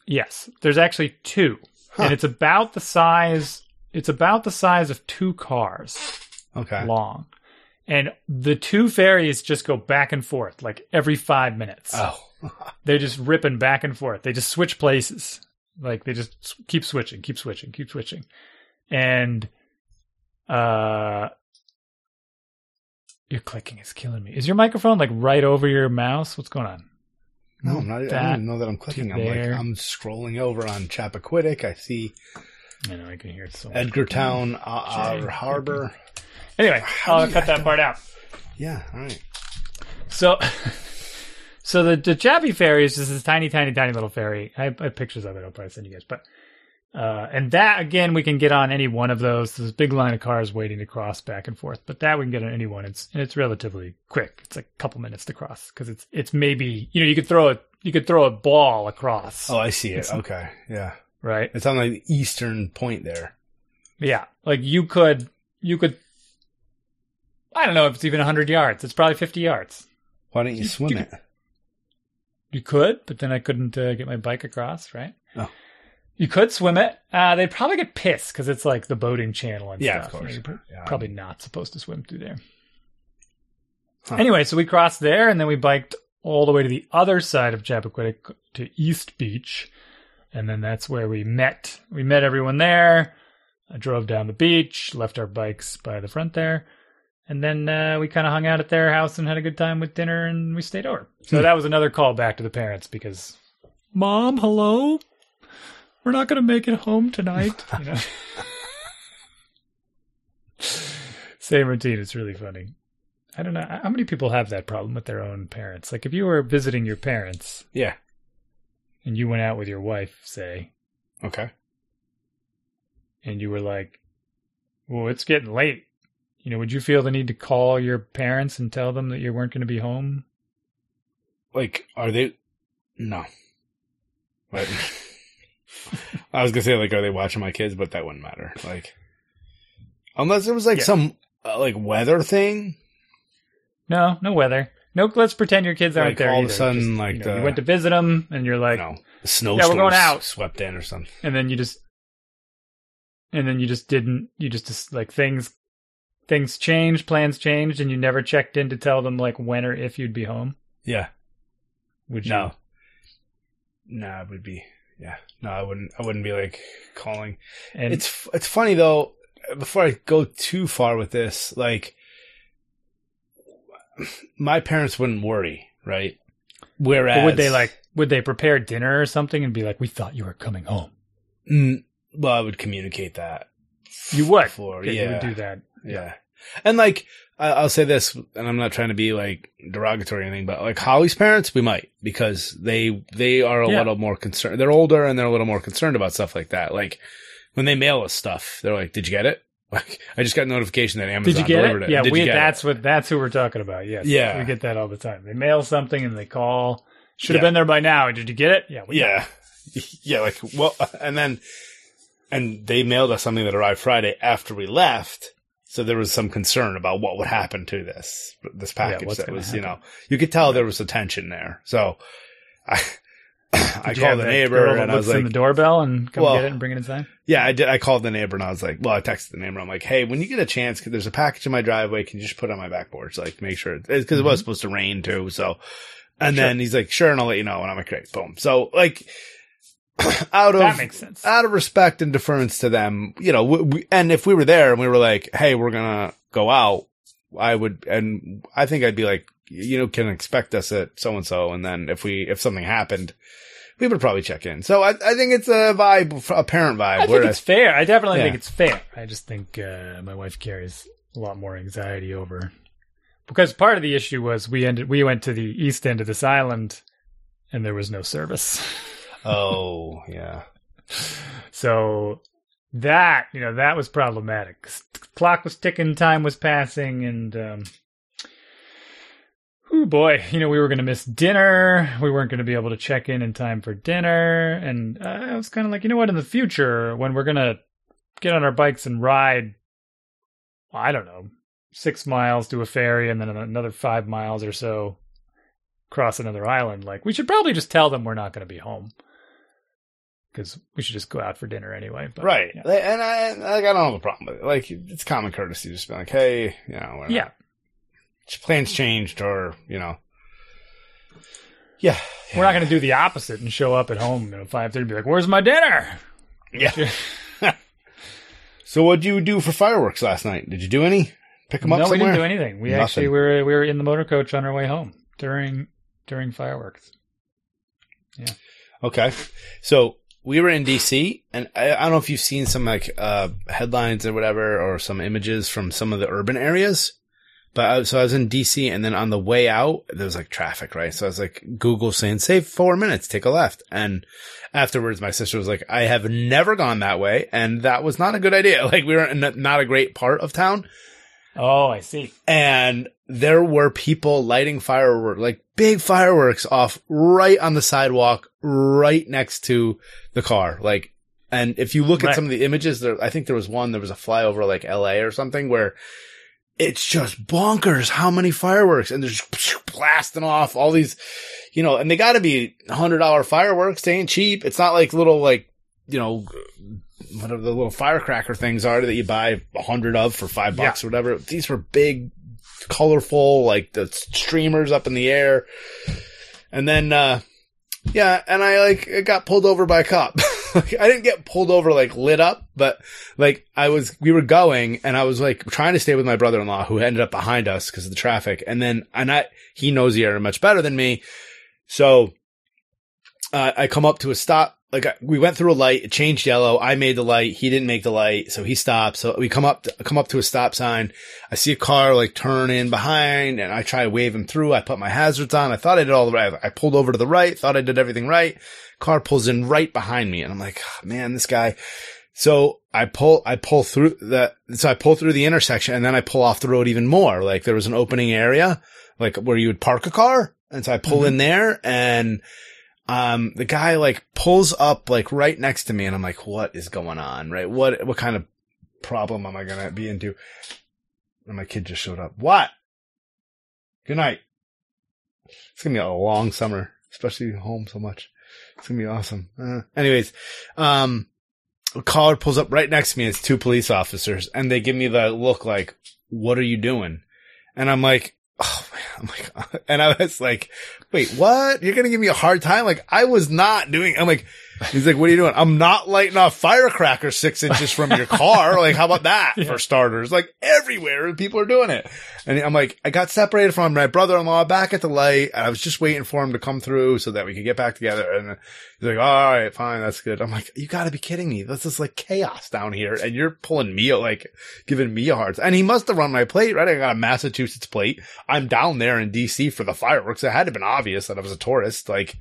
Yes, there's actually two, Huh. and it's about the size. It's about the size of two cars. Okay. long. And the two ferries just go back and forth like every five minutes. Oh. They're just ripping back and forth. They just switch places. Like they just keep switching, keep switching, keep switching. And uh your clicking is killing me. Is your microphone like right over your mouse? What's going on? No, I'm not, I don't even know that I'm clicking. I'm there. like I'm scrolling over on Chappaquiddick. I see I know I can hear it so. Edgartown, uh, uh, Harbor. Anyway, How I'll cut that part out. Yeah, all right. So, so the the Chappie ferry is just this tiny, tiny, tiny little ferry. I I have pictures of it. I'll probably send you guys. But uh, and that again, we can get on any one of those. There's a big line of cars waiting to cross back and forth. But that we can get on any one. It's and it's relatively quick. It's like a couple minutes to cross because it's it's maybe you know you could throw a you could throw a ball across. Oh, I see it. It's- Okay, yeah. Right. It's on like the eastern point there. Yeah. Like you could you could. I don't know if it's even 100 yards. It's probably 50 yards. Why don't you You- swim you- it? You could, but then I couldn't uh, get my bike across, right? Oh. You could swim it. Uh, they'd probably get pissed because it's like the boating channel and Yeah, stuff. of course. You know, you're Yeah. probably not supposed to swim through there. Huh. Anyway, so we crossed there and then we biked all the way to the other side of Chappaquiddick to East Beach. And then that's where we met. We met everyone there. I drove down the beach, left our bikes by the front there. And then uh, we kind of hung out at their house and had a good time with dinner and we stayed over. So Hmm. that was another call back to the parents because, Mom, hello? We're not going to make it home tonight. You know? Same routine. It's really funny. I don't know. How many people have that problem with their own parents? Like if you were visiting your parents Yeah. and you went out with your wife, say, Okay. and you were like, well, it's getting late. You know, would you feel the need to call your parents and tell them that you weren't going to be home? Like, are they? No. But I was gonna say like, are they watching my kids? But that wouldn't matter. Like, unless it was like Yeah. some uh, like weather thing. No, no weather. No, let's pretend your kids aren't Like, there. all of a sudden, Just, like, you, know, you went to visit them, and you're like, you know, the snowstorm going out. swept in or something. and then you just, and then you just didn't. You just, just like things, things changed, plans changed, and you never checked in to tell them like when or if you'd be home. Yeah. Would you? No. No, it would be. Yeah. No, I wouldn't. I wouldn't be like calling. And It's it's funny though. Before I go too far with this, like my parents wouldn't worry, right? Whereas But would they like would they prepare dinner or something and be like, "We thought you were coming home." Mm, well, I would communicate that. You would. Before, yeah, you would do that. yeah. And like, I'll say this, and I'm not trying to be like derogatory or anything, but like Holly's parents, we might because they they are a Yeah. little more concerned. They're older and they're a little more concerned about stuff like that. Like when they mail us stuff, they're like, "Did you get it?" Like, I just got a notification that Amazon Did you get delivered it? it. Yeah, Did we that's it? what that's who we're talking about. Yes. Yeah. We get that all the time. They mail something and they call. Should have Yeah. been there by now. Did you get it? Yeah. Yeah. Yeah, like well and then and they mailed us something that arrived Friday after we left. So there was some concern about what would happen to this this package what's that was, you know, you could tell there was a tension there. So I I Did you have called the neighbor and I was like, the doorbell and come Well- get it and bring it inside. yeah, I did. I called the neighbor and I was like, well, I texted the neighbor. I'm like, hey, when you get a chance, 'cause there's a package in my driveway. Can you just put it on my back porch? Like, make sure uh, because it was mm-hmm. supposed to rain too. So, and Sure. then he's like, sure, and I'll let you know. And I'm like, great, boom. So, like, out of That makes sense. out of respect and deference to them, you know, we, we, and if we were there and we were like, hey, we're gonna go out, I would, and I think I'd be like, you know, can expect us at so and so, and then if we if something happened. We would probably check in. So I, I think it's a vibe, a parent vibe. I think whereas it's fair. I definitely Yeah. think it's fair. I just think uh, my wife carries a lot more anxiety over because part of the issue was we ended we went to the east end of this island and there was no service. Oh, yeah. So that you know that was problematic. Clock was ticking, time was passing, and um, oh boy, you know we were going to miss dinner. We weren't going to be able to check in in time for dinner, and uh, I was kind of like, you know what? In the future, when we're going to get on our bikes and ride, I don't know, six miles to a ferry, and then another five miles or so across another island, like we should probably just tell them we're not going to be home because we should just go out for dinner anyway. But, right. Yeah. And I, like, I don't have a problem with it. Like, it's common courtesy to just be like, hey, you know, whatever. yeah. plans changed or, you know. Yeah. We're not going to do the opposite and show up at home at five thirty. and Be like, "Where's my dinner?" Yeah. so what'd you do for fireworks last night? Did you do any? Pick them up no, we didn't do anything. We Nothing. actually we were we were in the motor coach on our way home during during fireworks. Yeah. Okay. So we were in DC and I, I don't know if you've seen some like, uh, headlines or whatever or some images from some of the urban areas. But I, so I was in DC and then on the way out, there was like traffic, right? So I was like, Google saying, save four minutes, take a left. And afterwards, my sister was like, I have never gone that way. And that was not a good idea. Like we were in a- not a great part of town. Oh, I see. and there were people lighting fireworks, like big fireworks off right on the sidewalk, right next to the car. Like, and if you look at some of the images there, I think there was one, there was a flyover like LA or something where it's just bonkers how many fireworks and they're just blasting off all these, you know, and they gotta be hundred dollar fireworks. They ain't cheap. It's not like little, like, you know, whatever the little firecracker things are that you buy a hundred of for five Yeah. bucks or whatever. These were big, colorful, like the streamers up in the air. And then, uh, yeah, and I like it got pulled over by a cop. like, I didn't get pulled over like lit up, but like I was, we were going and I was like trying to stay with my brother-in-law who ended up behind us because of the traffic. And then, and I, he knows the area much better than me. So, uh, I come up to a stop. Like we went through a light, it changed yellow. I made the light. He didn't make the light. So he stopped. So we come up, to, come up to a stop sign. I see a car like turn in behind and I try to wave him through. I put my hazards on. I thought I did all the right. I pulled over to the right, thought I did everything right. Car pulls in right behind me and I'm like, "Ah, man, this guy. So I pull, I pull through the, so I pull through the intersection and then I pull off the road even more. Like there was an opening area, like where you would park a car. And so I pull in there and, um, the guy like pulls up like right next to me and I'm like, what is going on? Right? What, what kind of problem am I going to be into? And my kid just showed up. What? Good night. It's going to be a long summer, especially home so much. It's going to be awesome. Uh, anyways, um, a caller pulls up right next to me. It's two police officers and they give me the look like, what are you doing? And I'm like, oh man, oh, I'm like, and I was like, wait, what? You're going to give me a hard time? Like I was not doing, I'm like, he's like, what are you doing? I'm not lighting off firecrackers six inches from your car. like, how about that for starters? Like everywhere people are doing it. And I'm like, I got separated from my brother-in-law back at the light. And I was just waiting for him to come through so that we could get back together. And he's like, all right, fine. That's good. I'm like, you gotta be kidding me. This is like chaos down here. And you're pulling me, like giving me a hard. And he must have run my plate, right? I got a Massachusetts plate. I'm down there in DC for the fireworks. It had to have been obvious that I was a tourist. Like,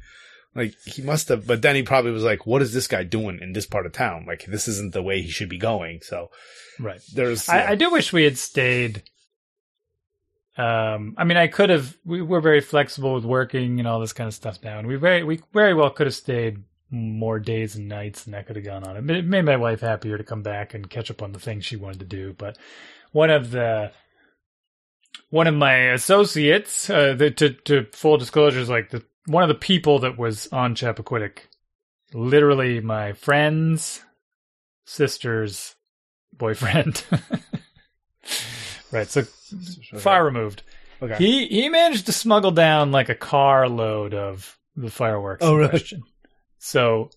like he must have, but then he probably was like, what is this guy doing in this part of town? Like this isn't the way he should be going. So Right. there's, I, yeah. I do wish we had stayed. Um, I mean, I could have. We were very flexible with working and all this kind of stuff now, and we very, we very well could have stayed more days and nights, and that could have gone on. It made my wife happier to come back and catch up on the things she wanted to do. But one of the one of my associates, uh, the, to to full disclosure, is like the one of the people that was on Chappaquiddick, literally my friend's sister's boyfriend. right, so far removed. Okay. He he managed to smuggle down like a carload of the fireworks. Oh, in really? question. So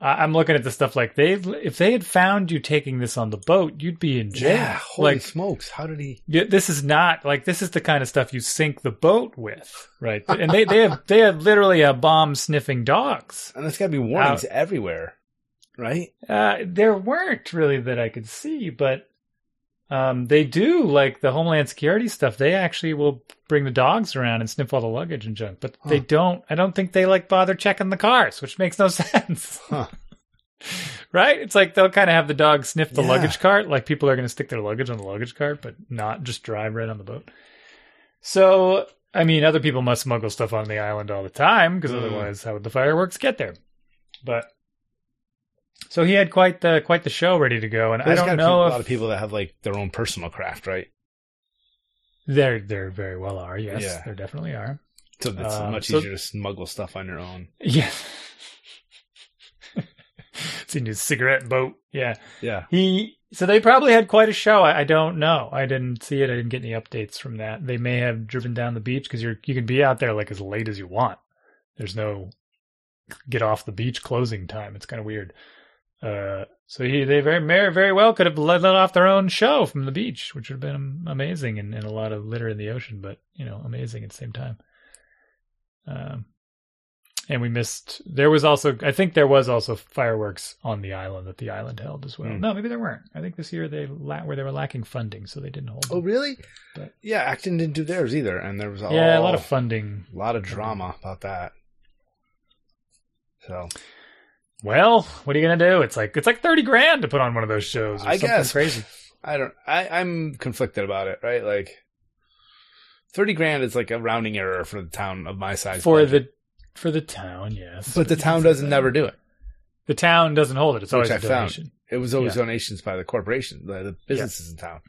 I'm looking at the stuff like they if they had found you taking this on the boat, you'd be in jail. yeah. Holy like smokes. How did he? yeah, this is not like this is the kind of stuff you sink the boat with, right? And they they have they have literally a bomb sniffing dogs. And there's gotta be warnings everywhere, right? Uh, there weren't really that I could see, but um, they do like the Homeland Security stuff. They actually will bring the dogs around and sniff all the luggage and junk, but they don't. I don't think they like bother checking the cars, which makes no sense. Huh. Right? It's like they'll kind of have the dog sniff the Yeah. luggage cart, like people are going to stick their luggage on the luggage cart, but not just drive right on the boat. So, I mean, other people must smuggle stuff on the island all the time because Mm. otherwise, how would the fireworks get there? But so he had quite the quite the show ready to go, and There's I don't know a if lot of people that have like their own personal craft, right? there there very well are. Yes, Yeah. there definitely are. So it's Um, much so- easier to smuggle stuff on your own. Yeah. it's Seen his cigarette boat. Yeah. Yeah. He so they probably had quite a show. I, I don't know. I didn't see it. I didn't get any updates from that. They may have driven down the beach because you're you can be out there like as late as you want. There's no get off the beach closing time. It's kind of weird. Uh, so he they very very very well could have let, let off their own show from the beach, which would have been amazing and, and a lot of litter in the ocean, but you know amazing at the same time. Um, and we missed. There was also, I think, there was also fireworks on the island that the island held as well. Hmm. No, maybe there weren't. I think this year they la- where they were lacking funding, so they didn't hold. Oh, them. really? But- yeah, Acton didn't do theirs either, and there was all, yeah, a lot of funding. a lot of drama about that. So Well, what are you gonna do? It's like it's like thirty grand to put on one of those shows. I guess crazy. I don't. I I'm conflicted about it. Right, like thirty grand is like a rounding error for the town of my size. for budget. the for the town. Yes, but the town doesn't never do it. The town doesn't hold it. It's Which always a I found. It was always Yeah. donations by the corporation, the, the businesses in town,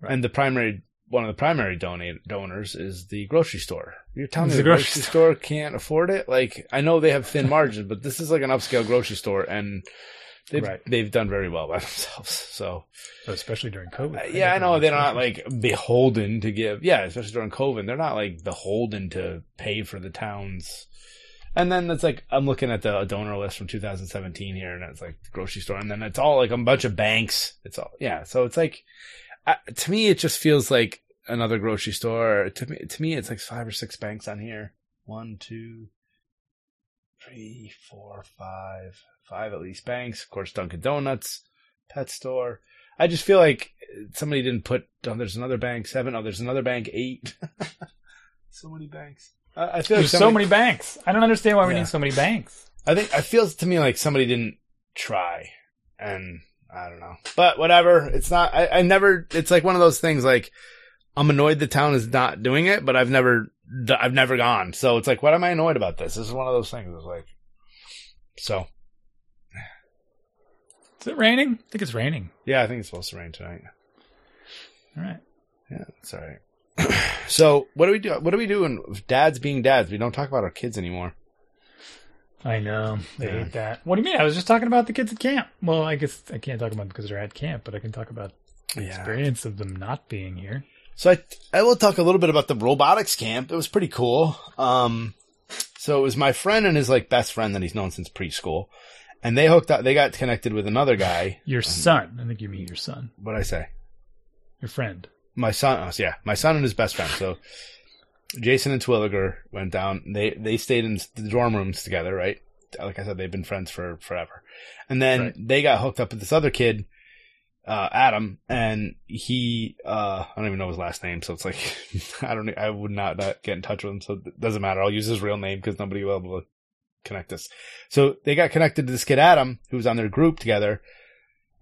Right. and the primary one of the primary donate donors is the grocery store. You're telling me The the grocery grocery store can't afford it? Like I know they have thin margins, but this is like an upscale grocery store, and they've Right. they've done very well by themselves. So especially during COVID. Uh, yeah, I know they're not like beholden to give. Yeah, especially during COVID, they're not like beholden to pay for the towns. And then it's like I'm looking at the donor list from 2017 here, and it's like the grocery store, and then it's all like a bunch of banks. It's all yeah, so it's like uh, to me, it just feels like another grocery store. To me, to me, it's like five or six banks on here. One, two, three, four, five, five at least banks. Of course, Dunkin' Donuts, pet store. I just feel like somebody didn't put. Oh, there's another bank seven. Oh, there's another bank eight. so many banks. I, I feel like There's so many banks. I don't understand why we Yeah. need so many banks. I think it feels to me like somebody didn't try, and I don't know. But whatever. It's not. I, I never. It's like one of those things. Like I'm annoyed the town is not doing it, but I've never. I've never gone. So it's like, what am I annoyed about this? This is one of those things. It's like, so Is it raining? I think it's raining. yeah, I think it's supposed to rain tonight. All right. Yeah, it's all right. so what do we do? What do we do when dads being dads? We don't talk about our kids anymore. I know. They Yeah. hate that. What do you mean? I was just talking about the kids at camp. Well, I guess I can't talk about them because they're at camp, but I can talk about the experience of them not being here. So I I will talk a little bit about the robotics camp. It was pretty cool. Um, so it was my friend and his like best friend that he's known since preschool, and they hooked up. They got connected with another guy. Your son. I think you mean your son. What I say? Your friend. My son. Oh, yeah, my son and his best friend. So Jason and Twilliger went down. They they stayed in the dorm rooms together, right? Like I said, they've been friends for forever. And then Right. they got hooked up with this other kid, uh, Adam, and he, uh, I don't even know his last name, so it's like, I don't, I would not, not get in touch with him, so it doesn't matter. I'll use his real name because nobody will be able to connect us. So they got connected to this kid Adam, who was on their group together,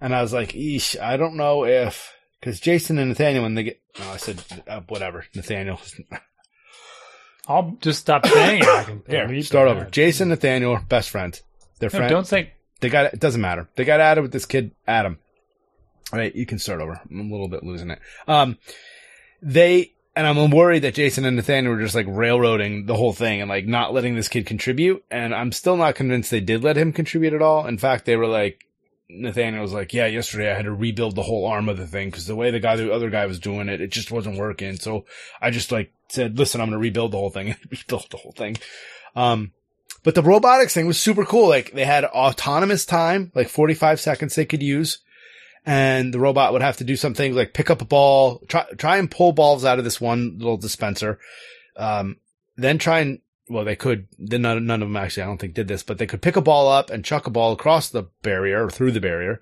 and I was like, eesh, I don't know if, because Jason and Nathaniel, when they get, no, I said, uh, whatever, Nathaniel, I'll just stop saying it. I can here, start over. Jason, Nathaniel, best friends. They're No, friends. don't say. They got it doesn't matter. They got added with this kid Adam. All right, you can start over. I'm a little bit losing it. Um, they and I'm worried that Jason and Nathaniel were just like railroading the whole thing and like not letting this kid contribute. And I'm still not convinced they did let him contribute at all. In fact, they were like, Nathaniel was like, "Yeah, yesterday I had to rebuild the whole arm of the thing because the way the guy, the other guy was doing it, it just wasn't working. So I just like said, listen, I'm going to rebuild the whole thing. rebuild the whole thing. Um, but the robotics thing was super cool. Like they had autonomous time, like 45 seconds they could use. And the robot would have to do something like pick up a ball, try, try and pull balls out of this one little dispenser. Um, then try and, well, they could, then none, none of them actually, I don't think did this, but they could pick a ball up and chuck a ball across the barrier or through the barrier.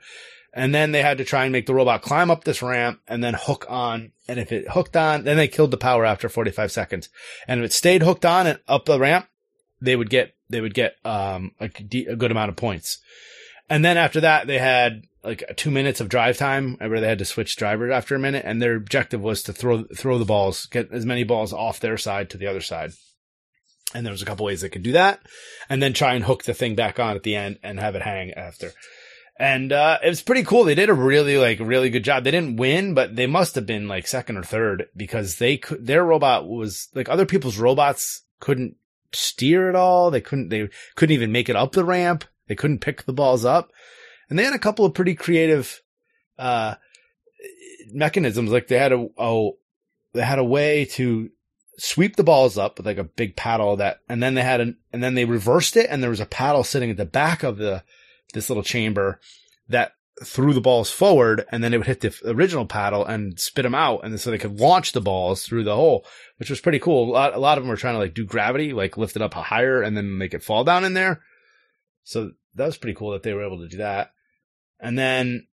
And then they had to try and make the robot climb up this ramp and then hook on. And if it hooked on, then they killed the power after 45 seconds. And if it stayed hooked on and up the ramp, they would get, they would get, um, good amount of points. And then after that, they had like two minutes of drive time where they had to switch drivers after a minute. And their objective was to throw, throw the balls, get as many balls off their side to the other side. And there was a couple ways they could do that and then try and hook the thing back on at the end and have it hang after. And, uh, it was pretty cool. They did a really, like, really good job. They didn't win, but they must have been like second or third because they could, their robot was like other people's robots couldn't steer at all. They couldn't, they couldn't even make it up the ramp. They couldn't pick the balls up. And they had a couple of pretty creative, uh, mechanisms. Like they had a, a they had a way to sweep the balls up with like a big paddle that, and then they had an, and then they reversed it and there was a paddle sitting at the back of the, this little chamber that threw the balls forward and then it would hit the original paddle and spit them out. And so they could launch the balls through the hole, which was pretty cool. A lot, a lot of them were trying to like do gravity, like lift it up higher and then make it fall down in there. So that was pretty cool that they were able to do that. And then,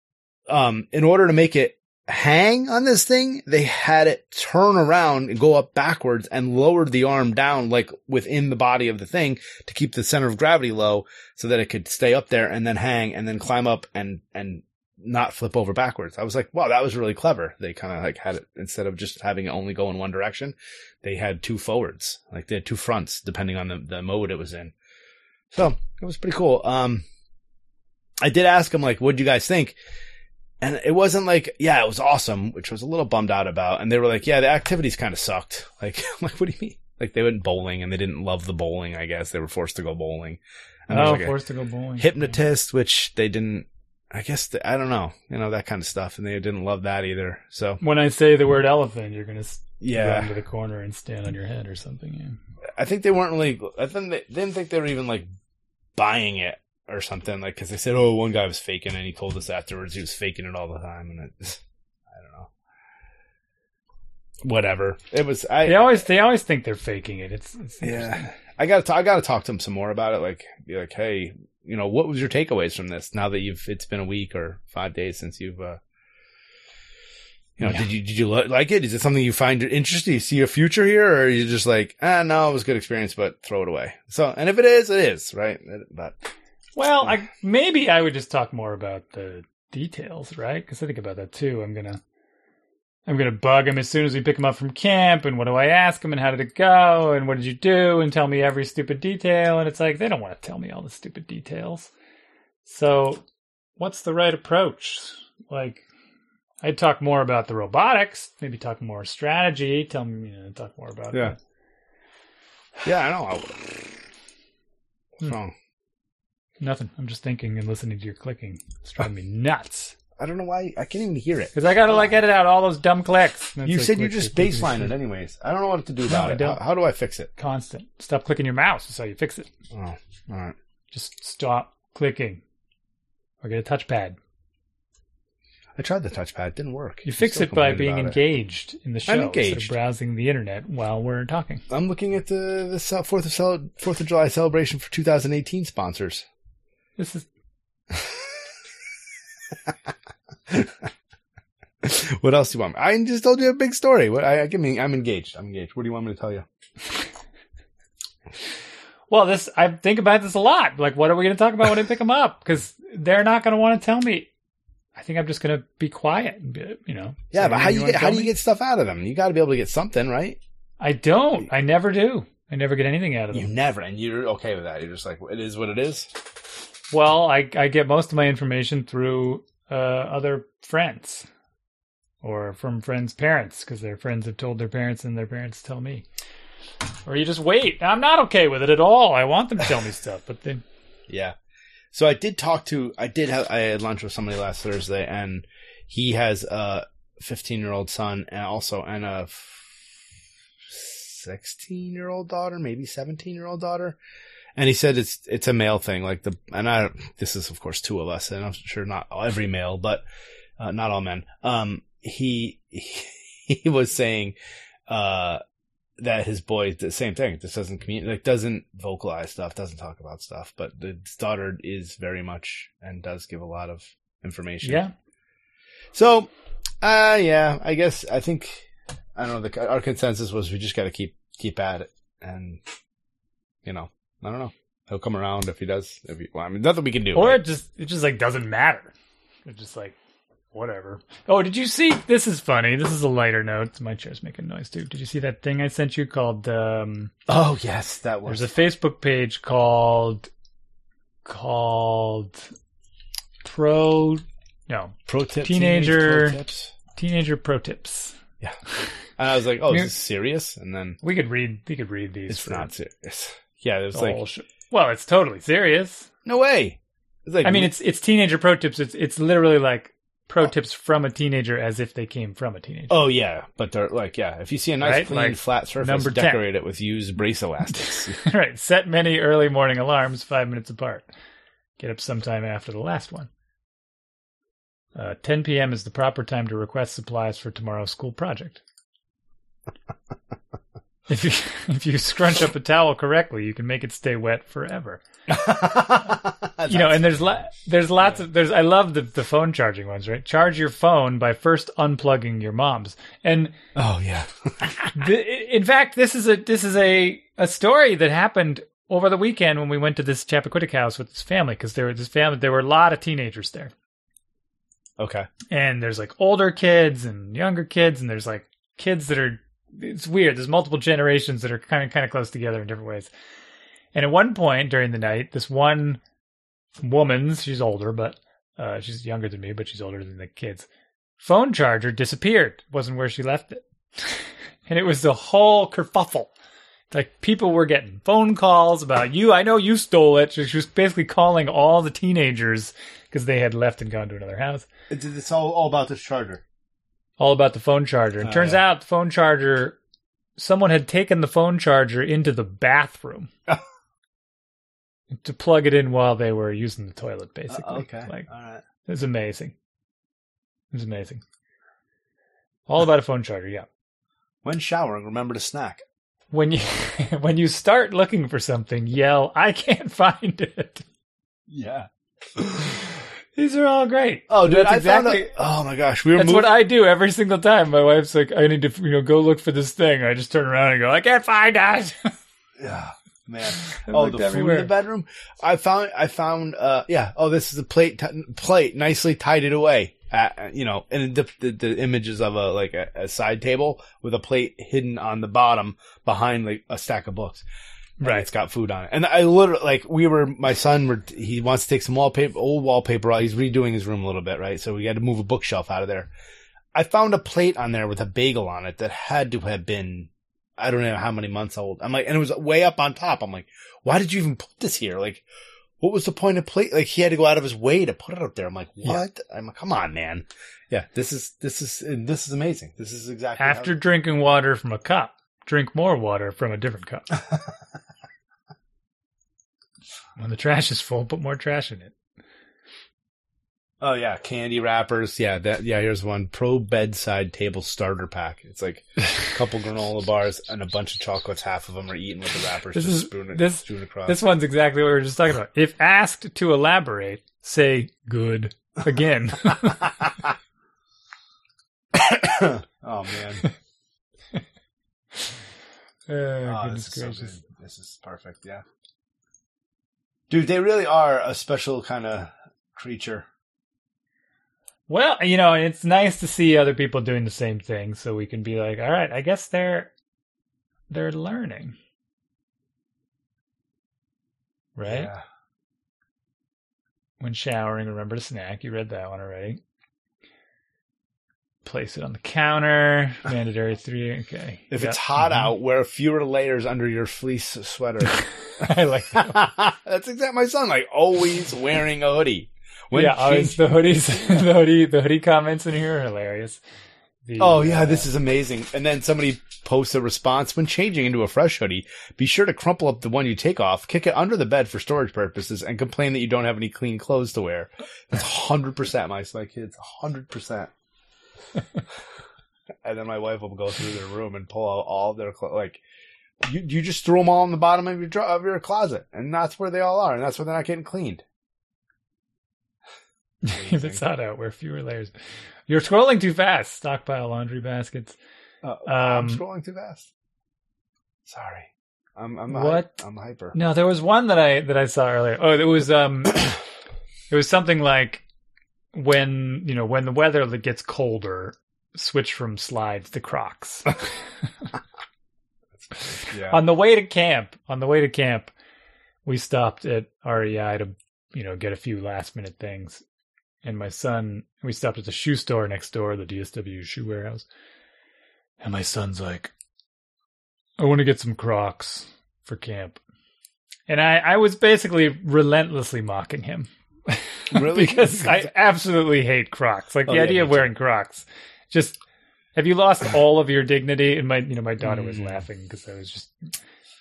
um, in order to make it hang on this thing, they had it turn around and go up backwards and lowered the arm down like within the body of the thing to keep the center of gravity low so that it could stay up there and then hang and then climb up and, and not flip over backwards. I was like, wow, that was really clever. They kind of like had it instead of just having it only go in one direction, they had two forwards, like they had two fronts depending on the, the mode it was in. So it was pretty cool. Um, I did ask him like, what'd you guys think? And it wasn't like, yeah, it was awesome, which was a little bummed out about. And they were like, yeah, the activities kind of sucked. Like, I'm like, what do you mean? Like they went bowling and they didn't love the bowling. I guess they were forced to go bowling. And Oh, like, forced to go bowling. hypnotist, which they didn't. I guess the, I don't know, you know that kind of stuff, and they didn't love that either. So When I say the word elephant, you're gonna yeah, to the corner and stand on your head or something. Yeah. I think they weren't really. I think they didn't think they were even like buying it or something. Like because they said, oh, one guy was faking, and he told us afterwards he was faking it all the time, and it, I don't know. Whatever. It was. I They always they always think they're faking it. It's, it's Yeah, I got to. I got to talk to him some more about it. Like, be like, hey, you know, what was your takeaways from this? Now that you've, it's been a week or five days since you've, uh, you know, Yeah. did you did you li- like it? Is it something you find interesting? You see a future here, or are you just like, ah, no, it was a good experience, but throw it away? So, and if it is, it is, right? But Well, I maybe I would just talk more about the details, right? Because I think about that too. I'm gonna, I'm gonna bug him as soon as we pick him up from camp, and what do I ask him, and how did it go, and what did you do, and tell me every stupid detail. And it's like they don't want to tell me all the stupid details. So, what's the right approach? Like, I'd talk more about the robotics, maybe talk more strategy. Tell me, you know, talk more about Yeah. yeah, I know. I would. What's Hmm. Nothing. I'm just thinking and listening to your clicking. It's driving me nuts. I don't know why. I can't even hear it. Because I gotta like edit out all those dumb clicks. You like, said you just baseline it anyways. I don't know what to do about I it. How, how do I fix it? Constant. Stop clicking your mouse. That's how you fix it. Oh, all right. Just stop clicking. Or get a touchpad. I tried the touchpad. It didn't work. You I'm fix it by being about it. engaged in the show I'm instead of browsing the internet while we're talking. I'm looking at the the Fourth of Fourth of July celebration for 2018 sponsors. This is what else do you want? I just told you a big story. What I, I give me, I'm engaged. I'm engaged. What do you want me to tell you? well. This I think about this a lot. Like, what are we going to talk about when I pick them up? Because they're not going to want to tell me. I think I'm just going to be quiet. You know. Yeah, but how anything you get how do you get stuff out of them? You got to be able to get something, right? I don't. I never do. I never get anything out of them. You never, and you're okay with that. You're just like, it is what it is. Well, I I get most of my information through uh, other friends or from friends' parents because their friends have told their parents and their parents tell me. Or you just wait. I'm not okay with it at all. I want them to tell me stuff, but then Yeah. So I did talk to, I did have, I had lunch with somebody last Thursday and he has a 15 year old son and also, and a 16 year old daughter, maybe 17 year old daughter. And he said it's, it's a male thing. Like the, and I, this is of course two of us and I'm sure not every male, but, uh, not all men. Um, he, he was saying, uh, that his boy the same thing This doesn't communicate like doesn't vocalize stuff doesn't talk about stuff but the daughter is very much and does give a lot of information yeah, so uh yeah i guess i think i don't know the, our consensus was we just got to keep keep at it and you know i don't know he'll come around if he does if he well, i mean nothing we can do or right? it just it just like doesn't matter. It's just like whatever. Oh, did you see? This is funny. This is a lighter note. My chair's making noise too. Did you see that thing I sent you called? um oh yes that was There's a Facebook page called called Pro no pro tip teenager- teenage pro tips Teenager Pro Tips. Yeah. And i was like oh is this serious and then We could read we could read these. it's for not serious yeah it was like whole show. Well, it's totally serious. No way. It's like I mean, it's it's teenager pro tips. It's it's literally like pro tips from a teenager as if they came from a teenager. Oh yeah, but they're like yeah. If you see a nice Right, clean like flat surface, number 10. decorate it with used brace elastics. right. Set many early morning alarms five minutes apart. Get up sometime after the last one. Uh, 10 p.m. is the proper time to request supplies for tomorrow's school project. if you if you scrunch up a towel correctly, you can make it stay wet forever. you know, and there's lo- there's lots of there's I love the the phone charging ones, right? Charge your phone by first unplugging your mom's. And oh yeah, the, in fact, this is a this is a a story that happened over the weekend when we went to this Chappaquiddick house with this family because there was this family there were a lot of teenagers there, okay. and there's like older kids and younger kids, and there's like kids that are it's weird. There's multiple generations that are kind of kind of close together in different ways. And at one point during the night, this one woman, she's older, but uh, she's younger than me, but she's older than the kids. Phone charger disappeared. Wasn't where she left it, and it was the whole kerfuffle. Like people were getting phone calls about you. I know you stole it. She was basically calling all the teenagers because they had left and gone to another house It's, it's all, all about this charger. All about the phone charger. And Oh, turns yeah. out the phone charger, someone had taken the phone charger into the bathroom to plug it in while they were using the toilet, basically. Uh, okay, Like, all right. it was amazing. It was amazing. All about a phone charger, yeah. When showering, remember to snack. When you when you start looking for something, yell, "I can't find it." Yeah. These are all great. Oh, dude, That's I found exactly- a- oh my gosh, we were That's moving. what I do every single time. My wife's like, "I need to, you know, go look for this thing." I just turn around and go, "I can't find it." yeah, man. I oh, the food in the bedroom. I found. I found. Uh, yeah. Oh, this is a plate. T- plate nicely tidied away. At, you know, and the, the the images of a like a, a side table with a plate hidden on the bottom behind like a stack of books. Right. It's got food on it. And I literally, like, we were, my son, were, he wants to take some wallpaper, old wallpaper out. He's redoing his room a little bit, right? So we had to move a bookshelf out of there. I found a plate on there with a bagel on it that had to have been, I don't know how many months old. I'm like, and it was way up on top. I'm like, why did you even put this here? Like, what was the point of plate? Like, he had to go out of his way to put it up there. I'm like, Yeah. what? I'm like, come on, man. Yeah, this is, this is, this is amazing. This is exactly how- After drinking water from a cup, drink more water from a different cup. when the trash is full, put more trash in it. Oh yeah, candy wrappers. Yeah, that yeah. Here's one pro bedside table starter pack. It's like a couple granola bars and a bunch of chocolates. Half of them are eaten with the wrappers. This just is- spoon it, this- spoon across. This one's exactly what we were just talking about. If asked to elaborate, say good again. oh man, Uh, oh, this is so. This is perfect. Yeah, dude, they really are a special kind of creature. Well, you know, it's nice to see other people doing the same thing, so we can be like, all right, I guess they're they're learning, right? Yeah. When showering, remember to snack. You read that one already. Place it on the counter. Mandatory three. Okay. If Yep. it's hot Mhm. out, wear fewer layers under your fleece sweater. I like that. That's exactly my son. Like always wearing a hoodie. When yeah, always the hoodies, the hoodie, the hoodie comments in here are hilarious. The, Oh yeah, uh, this is amazing. And then somebody posts a response when changing into a fresh hoodie. Be sure to crumple up the one you take off, kick it under the bed for storage purposes, and complain that you don't have any clean clothes to wear. That's hundred percent my my kids. hundred percent. And then my wife will go through their room and pull out all their clothes. Like you, you just throw them all in the bottom of your of your closet, and that's where they all are, and that's where they're not getting cleaned. if it's hot out, wear fewer layers. You're scrolling too fast. Stockpile laundry baskets. Uh, I'm Um, scrolling too fast. Sorry, I'm I'm What? hy- I'm hyper. No, there was one that I that I saw earlier. Oh, it was um, it was something like when you know when the weather gets colder, switch from slides to Crocs. Yeah. on the way to camp, on the way to camp, we stopped at REI to you know get a few last minute things, and my son we stopped at the shoe store next door, the DSW shoe warehouse, and my son's like, "I want to get some Crocs for camp," and I I was basically relentlessly mocking him. Really? because I absolutely hate Crocs. Like Oh, the yeah, idea of wearing Crocs. Just have you lost all of your dignity? And my, you know, my daughter was Mm. laughing because I was just.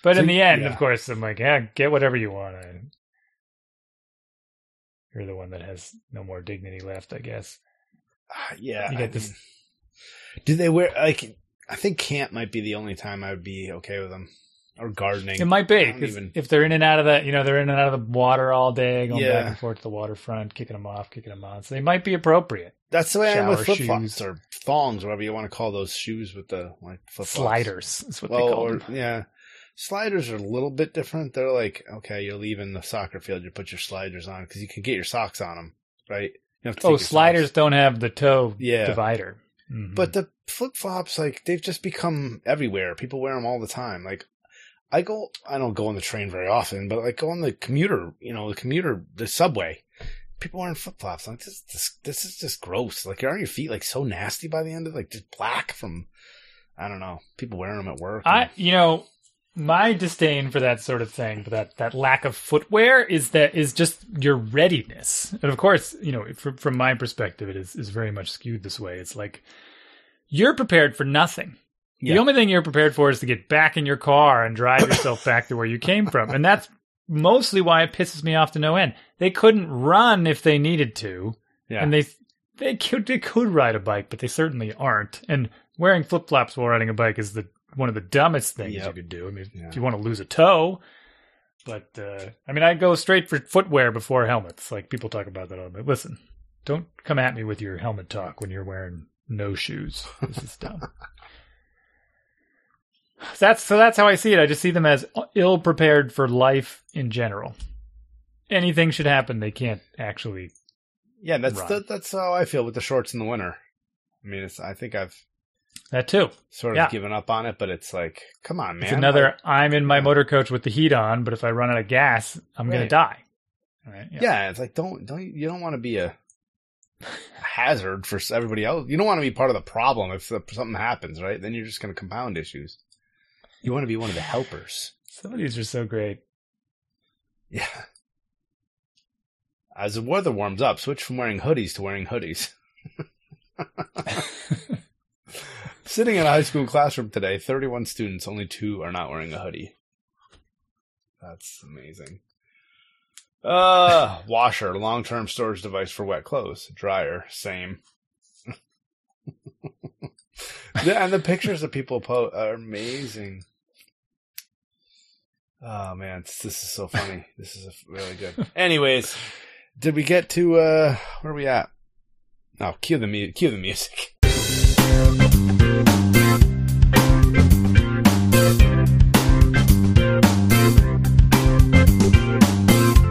But So, in the end, yeah. of course, I'm like, yeah, get whatever you want. I, you're the one that has no more dignity left, I guess. Ah, yeah. You I get this- mean, do they wear like? I think camp might be the only time I would be okay with them, or gardening. It might be even- if they're in and out of the, you know, they're in and out of the water all day, going Yeah. back and forth to the waterfront, kicking them off, kicking them on. So they might be appropriate. That's the way I am with flip flops or thongs, whatever you want to call those shoes with the like flip. Sliders is what Well, they call or them. yeah, sliders are a little bit different. They're like, okay, you're leaving the soccer field, you put your sliders on because you can get your socks on them, right? You have to Oh, sliders socks. don't have the toe Yeah. divider. Mhm. But the flip flops, like they've just become everywhere. People wear them all the time. Like I go, I don't go on the train very often, but like go on the commuter, you know, the commuter, the subway. People wearing flip flops. Like this, this, this is just gross. Like aren't your feet like so nasty by the end of it? like just black from? I don't know. People wearing them at work. I, and- you know, my disdain for that sort of thing, for that that lack of footwear, is that is just your readiness. And of course, you know, from from my perspective, it is is very much skewed this way. It's like you're prepared for nothing. The Yeah. only thing you're prepared for is to get back in your car and drive yourself back to where you came from, and that's mostly why it pisses me off to no end. They couldn't run if they needed to, yeah. and they they could they could ride a bike, but they certainly aren't. And wearing flip flops while riding a bike is the one of the dumbest things Yep. you could do. I mean, Yeah. if you want to lose a toe, but uh, I mean, I go straight for footwear before helmets. Like people talk about that all the time. Listen, don't come at me with your helmet talk when you're wearing no shoes. This is dumb. that's so. That's how I see it. I just see them as ill prepared for life in general. Anything should happen, they can't actually yeah, that's Right. the, that's how I feel with the shorts in the winter. I mean, it's. I think I've that too. sort of Yeah. given up on it, but it's like, come on, man. It's another. Like, I'm in my Yeah. motor coach with the heat on, but if I run out of gas, I'm gonna die. Right? yeah. it's like don't don't you don't want to be a hazard for everybody else. You don't want to be part of the problem if something happens, right? Then you're just going to compound issues. You want to be one of the helpers. Some of these are so great. Yeah. As the weather warms up, switch from wearing hoodies to wearing hoodies. Sitting in a high school classroom today, 31 students, only two are not wearing a hoodie. That's amazing. Uh, washer, long-term storage device for wet clothes. Dryer, same. And the pictures that people post are amazing. Oh man, this this is so funny. This is really good. Anyways, did we get to uh where are we at? Oh, cue the mu- cue the music.